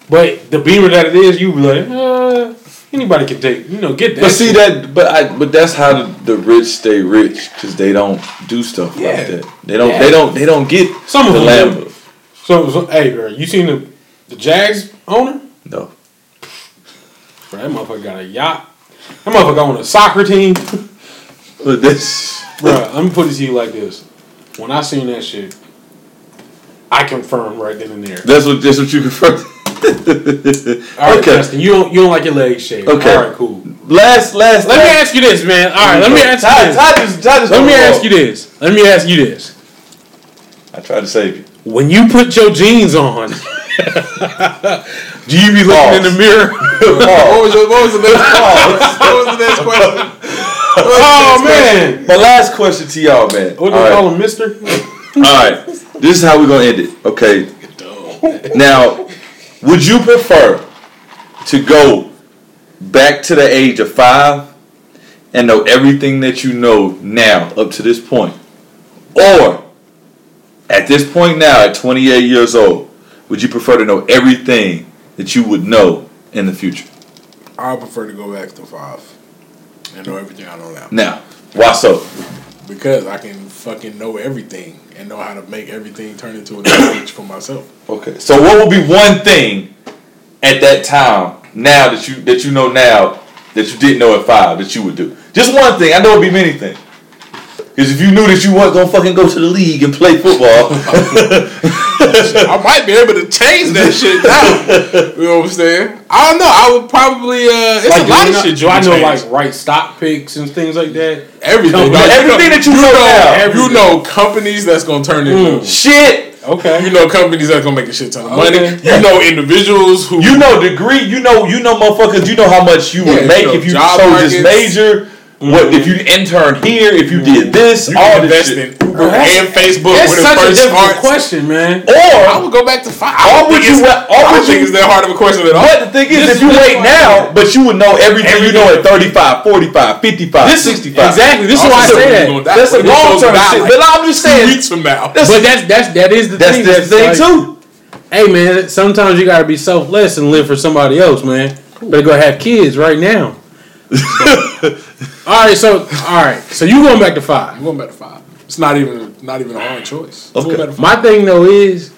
but the Beamer that it is, you be like, uh, anybody can take, you know, get that.
But see
shit.
that, but I, but that's how the, the rich stay rich because they don't do stuff
Yeah.
like that. They don't,
Yeah.
they don't, they don't get
Some of
the
them.
Lambo.
So, so, hey, bro, you seen the the Jags owner?
No,
Bro, that motherfucker got a yacht. That motherfucker on a soccer team.
but this,
Bro, let me put it to you like this: when I seen that shit, I confirmed right then and there.
that's what that's what you confirmed.
All right,
okay,
Justin, you don't you don't like your legs shaved.
Okay.
All right, cool.
last last.
Let me ask you this, man. All right, let me ask you
Ty,
this.
Ty just, Ty just
Let me ask you this. Let me ask you this.
I tried to save you.
When you put your jeans on, do you be looking in the mirror?
What was, your, what was the next What was the next question? What was the
oh man,
My last question to y'all, man.
what do
All
they
right.
call him, Mister?
All right, this is how we're gonna end it. Okay. Now, would you prefer to go back to the age of five and know everything that you know now up to this point, or at this point now, at 28 years old, would you prefer to know everything that you would know in the future?
I prefer to go back to five and know everything I know now
Now, why so?
because I can fucking know everything and know how to make everything turn into a knowledge for myself.
Okay. So what would be one thing at that time now that you that you know now that you didn't know at five that you would do? Just one thing. I know it'd be many things. Because if you knew that you weren't gonna fucking go to the league and play football,
I might be able to change that shit now. You know what I'm saying? I don't know. I would probably. Uh, it's
Like,
a
do
lot of
know,
shit.
do
you
I know
change.
like right stock picks and things like that?
everything.
Company-
Like,
everything that you know now.
You know companies that's gonna turn into.
shit.
Okay.
You know companies that's gonna make a shit ton of money.
Okay.
You know individuals who.
You know degree. You know you know motherfuckers. You know how much you
Yeah,
would
you
make
know
if you
job
chose this major. What if you mm-hmm. intern here? If you did this?
You
all
can
this
invest
shit.
in Uber Uber and Facebook
That's
when it
such a
first
difficult
starts.
question, man.
Or I
would go back to five.
Or
I
would
think
you
it's-
wa- or
I
would
think
you-
it's that hard of a question at all.
But the thing is,
This
if you wait
why-
now, but you would know everything, you know at 35, 45, 55,
This is
65.
exactly. This is
Also,
why I say that.
That's a long term shit.
Like,
but I'm just saying,
weeks from now.
that's,
But that's that's that is the
that's
thing.
the thing
like,
too.
Hey man, sometimes you gotta be selfless and live for somebody else, man. Better go have kids right now. all right, so all right, so you going back to five.
I'm going back to five. It's not even not even a hard choice.
Okay.
going back to five.
My thing though is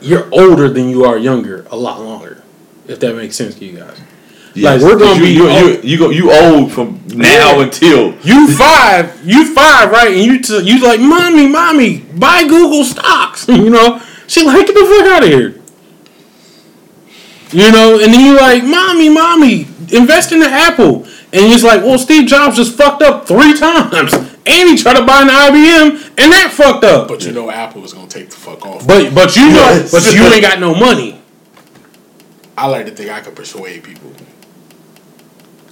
you're older than you are younger, a lot longer. If that makes sense to you guys.
Yes,
we're gonna
'cause
be
you, you,
old.
you, you, go, you old from now
Yeah.
until
You five, you five, right? And you t- you like, mommy, mommy, buy Google stocks. you know, she like, get the fuck out of here. You know, and then you like, mommy, mommy, invest in the Apple. And he's like, well, Steve Jobs just fucked up three times, and he tried to buy an IBM, and that fucked up.
But you know Apple is gonna take the fuck off.
But but you know,
Yes.
but you ain't got no money.
I like to think I can persuade people.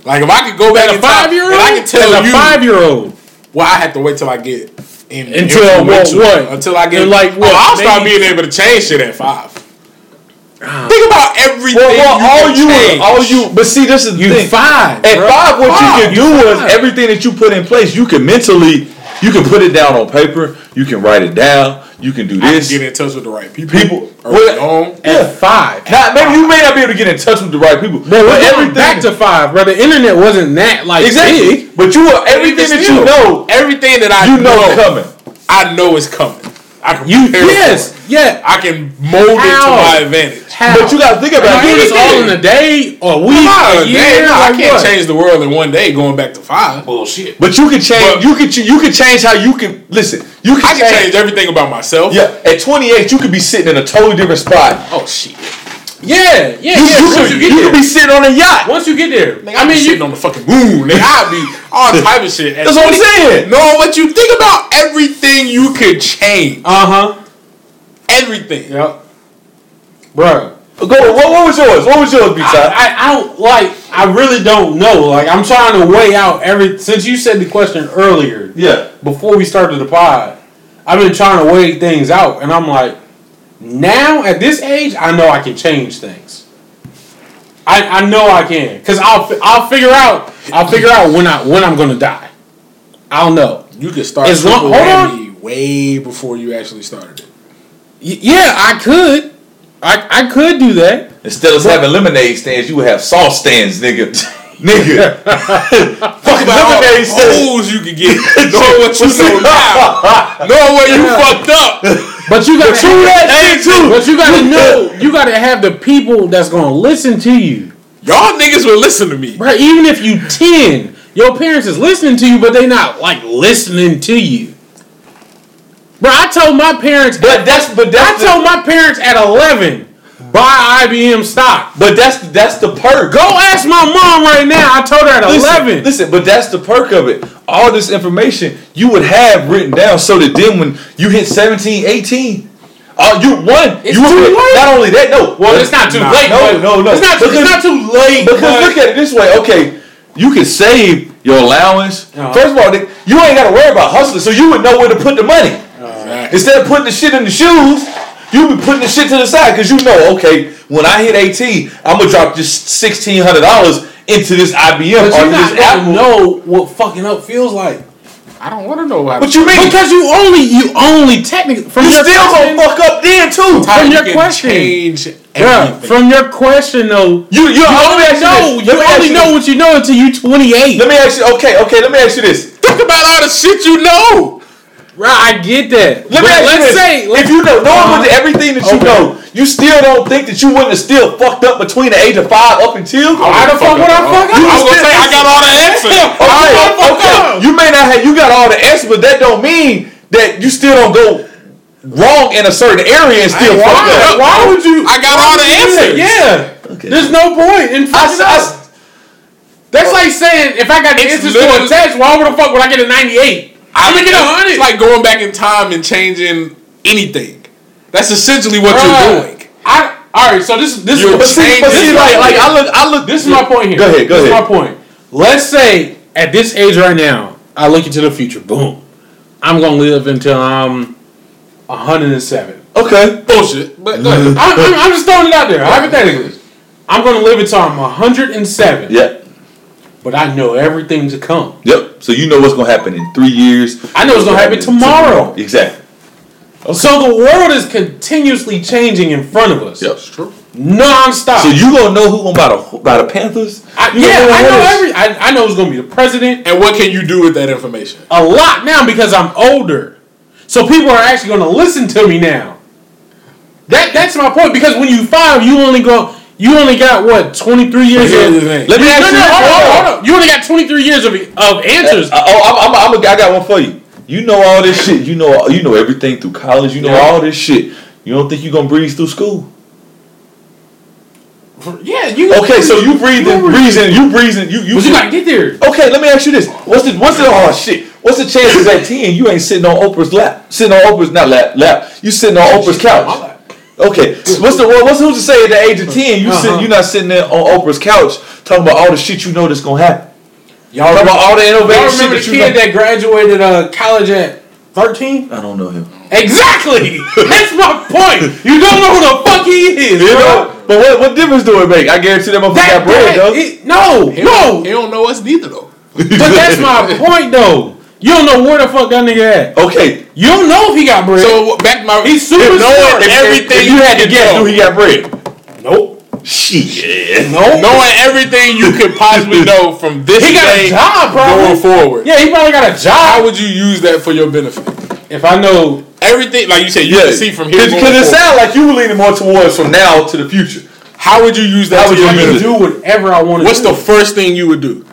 Like if I could go back
As a five year old,
I can tell
as a
you,
five year old.
well, I have to wait till I get in
Until what- what?
Until I get
And like
Oh,
what,
I'll start being able to change shit at five. Ah. Think about everything
well, well,
you
all
can
you
change.
all you but see this is the
You
thing.
five.
At
bro.
five, what
Five.
you can do
You
is
five.
everything that you put in place, you can mentally, you can put it down on paper, you can write it down, you can do
I can
this.
get in touch with the right people.
People-
early
well,
on.
at five.
Now, maybe you may not be able to get in touch with the right people,
But we're going
everything
back to five, bro. The internet wasn't that like
exactly.
big.
But you are everything that you know,
everything that I
you know
know,
coming.
I know is coming. I can
You
prepare
yes,
for it.
yeah.
I can mold it to my advantage.
How?
But you got to think
Am
about
I doing this all in a day, or a week,
Nah,
a
man,
year?
nah, I can't
what?
change the world in one day going back to five. Bullshit.
But you can change.
But-
you can you can change how you can listen. You can
I can
change.
change everything about myself.
Yeah, at 28, you could be sitting in a totally different spot.
Oh shit.
Yeah, yeah,
You,
yeah.
you
once
could,
you
you
there,
could be sitting on a yacht.
once you get there,
Nigga,
I mean,
sitting
you,
on the fucking moon. Nigga, I'd be all type of shit. At
That's what I'm saying.
No, but you think about everything you could change.
uh huh,
Everything.
yep, bro.
Go. What, what was yours? What was yours, B
I, I, I don't like. I really don't know. Like, I'm trying to weigh out every. Since you said the question earlier,
Yeah.
before we started the pod, I've been trying to weigh things out, and I'm like, now at this age, I know I can change things. I, I know I can, cause I'll I'll figure out I'll figure out when I when I'm gonna die. I'll know.
You could start
As long- hold on.
whammy way before you actually started it.
Y- yeah, I could. I I could do that.
Instead of having lemonade stands, you would have sauce stands, nigga. nigga. Fuck
About all
lemonade
the
stands.
holes you could get. Knowing what you know now. Knowing where you fucked up.
But you gotta
True that shit too.
But you gotta know. You gotta have the people that's gonna listen to you.
Y'all niggas will listen to me.
Right, even if you 10, your parents is listening to you, but they not like listening to you. Bro, I told my parents
But that's but
I
that's the,
told my parents at 11, buy IBM stock.
but that's that's the perk.
Go ask my mom right now. I told her at
Listen,
11.
Listen, but that's the perk of it. All this information you would have written down so that then when you hit 17, 18, uh, you won.
It's
you
too
be-
late.
Not only that, no.
well, it's not too
Nah,
late.
no,
but-
no, no.
It's not, too, it's not too late.
Because
but-
look at it this way, okay, you can save your allowance.
Uh-huh.
First of all, you ain't got to worry about hustling, so you would know where to put the money.
Exactly.
Instead of putting the shit in the shoes, you be putting the shit to the side because you know, okay, when I hit 18, I'm gonna drop just sixteen hundred dollars into this IBM
but
or this Apple.
know what fucking up feels like.
I don't want to know how.
But you mean?
Because you only, you only technically, from
You
your
still
question,
gonna fuck up then too.
How
from your
can
question.
change
Bruh, from your question though,
You you,
You only
ask
know.
this.
You
Let ask
only
you
know what you know until you 28.
Let me ask you. Okay, okay. Let me ask you this.
Think about all the shit you know.
Right, I get that.
Let me ask
let's
you this.
say, let's,
if you know, knowing
Uh-huh.
everything that you
Okay.
know, you still don't think that you wouldn't have still fucked up between the age of five up until.
why the fuck would I fuck up?
I was gonna say I got all the answers.
Okay,
fuck
okay.
up.
You may not have you got all the answers, but that don't mean that you still don't go wrong in a certain area and still
ain't
fuck
wrong.
up.
Why would you?
I got all the
you do that?
answers.
Yeah.
Okay.
There's no point in fucking
I,
up. That's like saying if I got the
It's
answers to a test, why would the fuck would I get a 98? I'm gonna get a hundred.
It's like going back in time and changing anything. That's essentially what you're doing.
I all right. So this this
You're
is
but see, but see, like,
my
like
point.
I look, I look.
This is my point here.
Go ahead, go
this
ahead.
is my point. Let's say at this age right now, I look into the future. Boom. I'm gonna live until I'm 107.
Okay.
Bullshit. But go ahead.
I'm, I'm, I'm just throwing it out there, hypothetically. I'm gonna live until I'm 107.
Yep.
But I know everything to come.
Yep. So you know what's gonna happen in three years.
I know what's gonna happen tomorrow.
Exactly.
So the world is continuously changing in front of us.
Yep.
It's true.
Non-stop.
So you gonna know who gonna buy the buy the Panthers?
I,
You
yeah, I know every. I, I know who's gonna be the president.
And what can you do with that information?
A lot now because I'm older. So people are actually gonna listen to me now. That that's my point because when you five, you only go. You only got what twenty three years. Of.
Let me
no,
ask
no,
you.
hold on,
hold on.
hold on. You only got twenty three years of of answers.
Uh, oh, I'm, I'm, I'm, I got one for you. You know all this shit. You know you know everything through college. You know
Yeah.
all this shit. You don't think you're gonna breeze through school?
yeah, you.
Okay, so you breathing, breezing, you breezing, you you.
But you gotta get there.
Okay, let me ask you this: What's the what's the oh shit? What's the chances at ten you ain't sitting on Oprah's lap? Sitting on Oprah's not lap lap. You sitting on Oprah's couch. Okay, what's the what's who's to say at the age of ten you sit
Uh-huh.
you not sitting there on Oprah's couch talking about all the shit you know that's gonna happen.
Y'all
Talking about all the
Y'all
innovative shit
remember the
that you
kid that graduated uh, college at thirteen?
I don't know him.
Exactly. That's my point. You don't know who the fuck he is,
You
bro.
know, but what what difference do it make? I guarantee that motherfucker
That,
got bread though.
it- no,
He
no.
don't, he don't know us neither though.
But that's my point, though. You don't know where the fuck that nigga at.
Okay,
You don't know if he got bread.
So back my
He's super
if knowing
smart.
if,
everything
if you had to guess,
know,
do he got bread?
nope.
Shit.
Nope.
knowing everything you could possibly know from this
He got a job,
going forward.
Yeah, he probably got a job.
How would you use that for your benefit?
If I know,
Everything, like you said, you
Yeah,
can see from here.
because it sounds like you were leaning more towards from now to the future.
How would you use that
How
to
would
your
you
I
use
can
benefit?
do whatever I want to
What's
do.
the first thing you would do?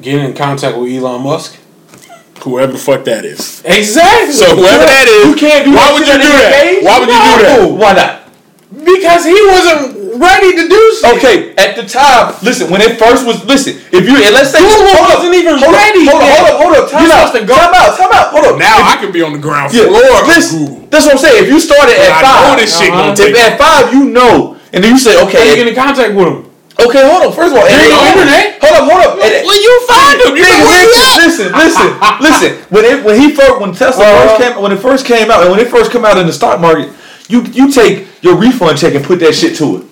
Get in contact with Elon Musk.
Whoever the fuck that is.
Exactly.
So whoever that is,
You can't do
why
that
would you do that? Why would you do that?
No.
Why not?
Because he wasn't ready to do shit.
Okay, at the time, listen, when it first was, listen, if you, and let's say,
Google
hold
wasn't even
hold
ready
Up, hold up, hold up, hold up, time
You're
out,
to go-
time out, time out, hold up.
Now
If-
I can be on the ground
yeah,
floor of
listen,
Google.
that's what I'm saying. If you started
And
at
I know
five,
this shit
Uh-huh.
gonna take.
if at five you know, and then you say, okay,
How you
okay,
get in contact with him?
okay, hold on. First of all,
There
and
ain't no internet.
Hold up, hold up. and-
Well, you find him. You
Nigga,
know where he
listen,
at.
listen, listen, listen. When it when he first when Tesla
Uh-huh.
first came when it first came out and when it first come out in the stock market, you you take your refund check and put that shit to it.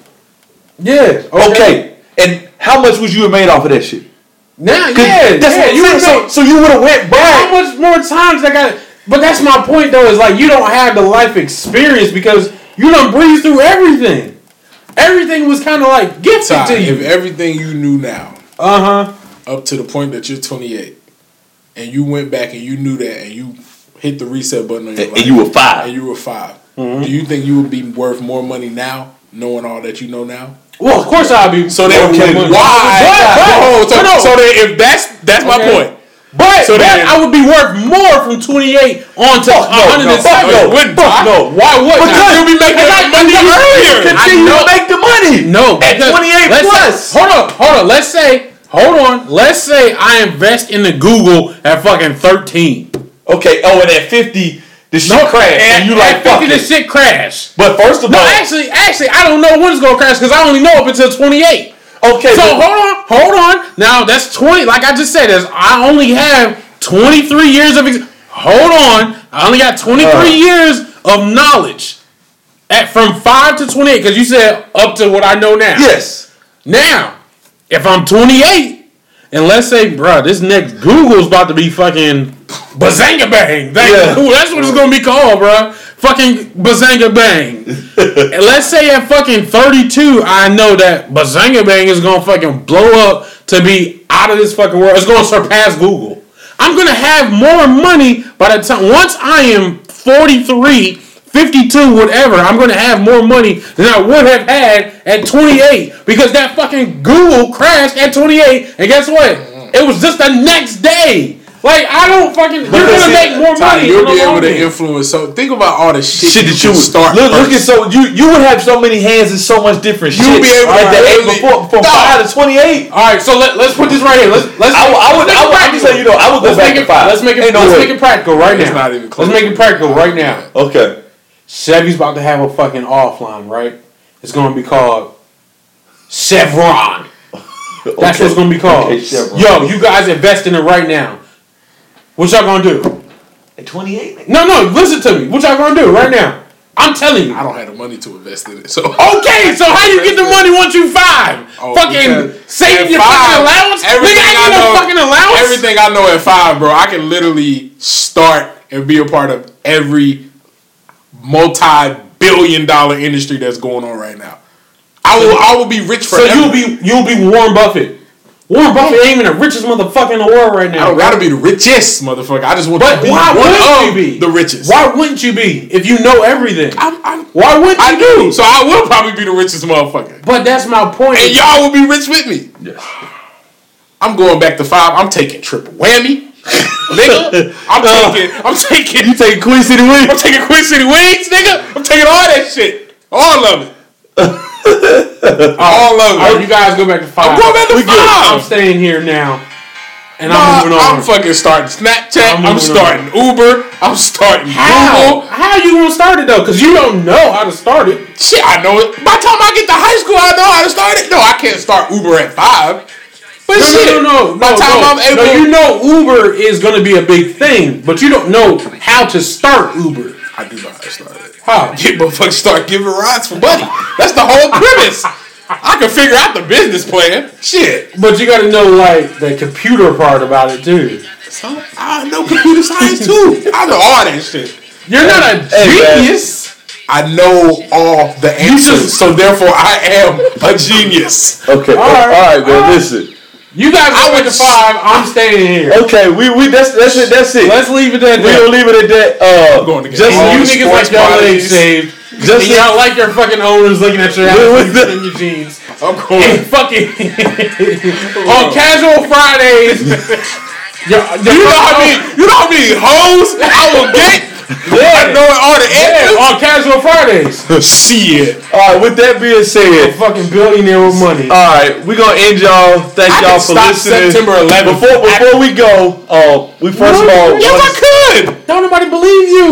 Yeah.
Okay. And how much was you have made off of that shit?
Now,
'Cause
yeah,
that's
yeah.
what
You
I'm. So, so you would have went back.
How much more times I got? But that's my point, though. Is like you don't have the life experience because you don't breeze through everything. Everything was kind of like gifted
Ty,
to
if everything you knew now,
Uh huh.
up to the point that you're 28, and you went back and you knew that, and you hit the reset button on your
And,
life,
and you were five.
and you were 5
Mm-hmm.
Do you think you would be worth more money now, knowing all that you know now?
Well, of course I'll be.
So then, why?
But, but,
so,
no.
so then, if that's that's
okay.
my point.
But
so that
I would be worth more from 28 on to
fuck
107.
No, fuck
no,
no.
Why would?
because
you'll be making that money earlier?
Continue to make the money.
No,
at 28 plus.
Say, hold on, hold on. Let's say, hold on. Let's say I invest in the Google at fucking 13.
Okay. Oh, and at 50. This shit no, crashed. And, and you like, fuck
this shit crashed.
But first of
no,
all.
No, actually, actually, I don't know when it's going to crash because I only know up until 28.
Okay.
So hold on, hold on. Now that's 20. Like I just said, is I only have 23 years of. Ex- hold on. I only got 23
uh,
years of knowledge at from 5 to 28 because you said up to what I know now.
Yes.
Now, if I'm 28, and let's say, bro, this next Google's about to be fucking bazanga bang. Thank
Yeah.
That's what it's gonna be called, bro. Fucking bazanga bang. and let's say at fucking 32, I know that bazanga bang is gonna fucking blow up to be out of this fucking world. It's gonna surpass Google. I'm gonna have more money by the time once I am 43. 52, whatever, I'm gonna have more money than I would have had at 28 because that fucking Google crashed at 28, and guess what? It was just the next day. Like I don't fucking. You're gonna
see,
make more money.
you'll
in the
be able to influence. So think about all the shit,
Shit that
can
you would
start.
look, look at so you you would have so many hands and so much different
You'll
shit
be able to
at the age
really-
before from
Dog.
five to twenty eight.
All right, so let, let's put this right here. Let's let's.
I would- I would-
let's make
I
it
would- I'm
practical.
you know, I would go
let's
back
make
to
it,
five.
Let's make it.
Ain't no
let's
way.
make it practical right
It's
now.
not even close.
Let's make it practical right now.
Okay.
Chevy's about to have a fucking offline, right? It's gonna be called Chevron. That's what it's gonna be called.
Okay, Chevron.
Yo, you guys invest in it right now. What y'all gonna do?
At 28?
No, no, listen to me. What y'all gonna do right now? I'm telling you.
I don't have the money to invest in it. So
Okay, so how do you get the money once you five?
Oh,
fucking
because
save your
five,
fucking allowance?
everything
Nigga, I
I
get no
know-
fucking allowance.
Everything I know at five, bro, I can literally start and be a part of every multi-billion dollar industry that's going on right now. I will I will be rich
for.
So
you'll be you'll be Warren Buffett. Warren Buffett ain't even the richest motherfucker in the world right
I
now.
don't gotta be the richest motherfucker. I just want
But
to be
why
one of
you be?
the richest.
Why wouldn't you be if you know everything?
I'm, I'm,
Why wouldn't
I
you
do. So I will probably be the richest motherfucker.
But that's my point.
And y'all will be rich with me.
Yes.
I'm going back to five. I'm taking triple whammy. nigga. I'm uh, taking I'm taking
You take Queen City Wings?
I'm taking Queen City Wings, nigga. I'm taking all that shit. All of it. all of it.
you guys go back to five.
I'm going back to
We good. I'm staying here now, and
Nah,
I'm moving on.
I'm fucking starting Snapchat.
I'm
I'm, starting Uber. I'm starting
how?
Google.
How you gonna start it though? Because you don't know how to start it.
Shit, I know it. By the time I get to high school, I know how to start it. No, I can't start Uber at five. But
No,
shit,
no, no, no.
by
no,
the time
no.
I'm able,
No, you know Uber is gonna be a big thing, but you don't know how to start Uber.
I do know how to start it.
How?
Get motherfuckers start giving rides for money. That's the whole premise. I can figure out the business plan. Shit.
But you gotta know like the computer part about it too.
So I know computer science too. I know all that shit.
You're not a
Hey, man.
genius.
I know all the answers, so therefore I am a genius.
Okay.
All
All
right.
right, man.
All right.
Listen.
You guys
I
go back to five. I'm staying here.
Okay, we we that's that's it. That's it.
Let's leave it at that.
we
that.
gonna leave it at that. Uh,
going to get
just
all
you
the
niggas like
sports
y'all ain't saved.
Just
and y'all like your fucking owners looking at your ass
With- with the-
in your jeans.
I'm
And
going.
fucking on casual Fridays. you,
You know how many? You know how many hoes I will get? I know it all the
Yeah,
answers.
on casual Fridays.
Shit.
all right. With that being
A
said,
fucking billionaire with money.
all right, we gonna end y'all. Thank
I
y'all
can
for
stop
listening.
September 11th.
Before before we go, uh, we first of all.
Yes, I could.
Don't nobody believe you.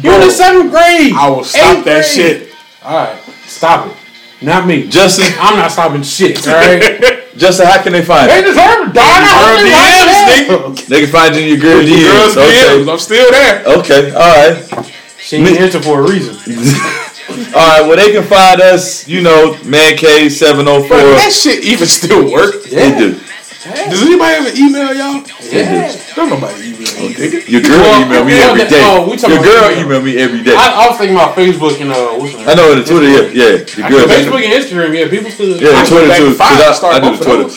You're in the seventh grade.
I will stop that
grade.
shit.
All right, stop it. Not me.
Justin,
I'm not stopping shit. All right.
Justin, how can they find
they
you?
deserve to die.
Girl DMs,
They can find you in your girl DMs.
Girls DMs.
Okay.
I'm still there.
Okay. All right.
She ain't answer for a reason.
All right. Well, they can find us. You know, Man Cave seven zero four.
That shit even still work.
They do.
Does anybody ever email y'all?
Yeah.
Don't nobody email me, nigga.
Your girl
Well,
email me
well,
every
that-
day.
oh, we
Your girl
email.
email me every day.
I, I was thinking about Facebook and uh, what's the
I know the Twitter. Yeah, yeah. Your girl.
Facebook and Instagram. Yeah, people still.
Yeah,
I
Twitter too.
to five
'cause
and
I,
started
I do the Twitter.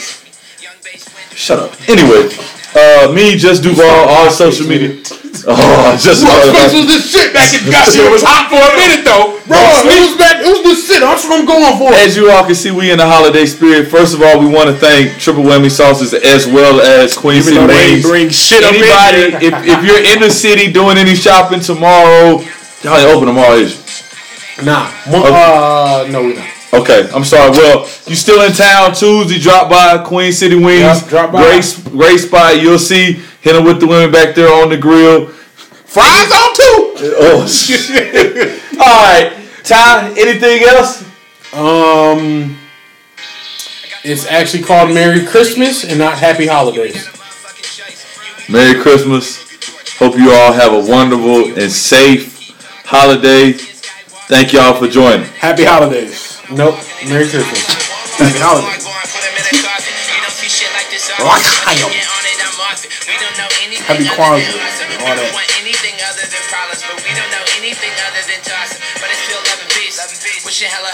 Shut up. Anyway, uh, me just Duval, all social media. Oh, just
What space was this shit back in
That it was hot for a minute though.
Bro, it was back. It was this shit. That's what I'm going for.
As you all can see, we in the holiday spirit. First of all, we want to thank Triple Whammy Sauces as well as Queen
Even
City Wings.
bring shit up
Anybody, if, if you're in the city doing any shopping tomorrow, y'all ain't open tomorrow, is you?
Nah. Uh, no, we not.
Okay, I'm sorry. Well, you still in town Tuesday? Drop by Queen City Wings.
Yep, drop by.
Great, great spot. You'll see. Hit them with the women back there on the grill.
Fries on too.
Oh shit! All right, Ty. Anything else?
Um, it's actually called Merry Christmas and not Happy Holidays.
Merry Christmas. Hope you all have a wonderful and safe holiday. Thank y'all for joining.
Happy holidays.
Nope. Merry Christmas.
Happy holidays. Happy Kwanzaa and all that.
Anything other than problems, but we don't know anything other than toss. But it's still love and peace. Wishing hella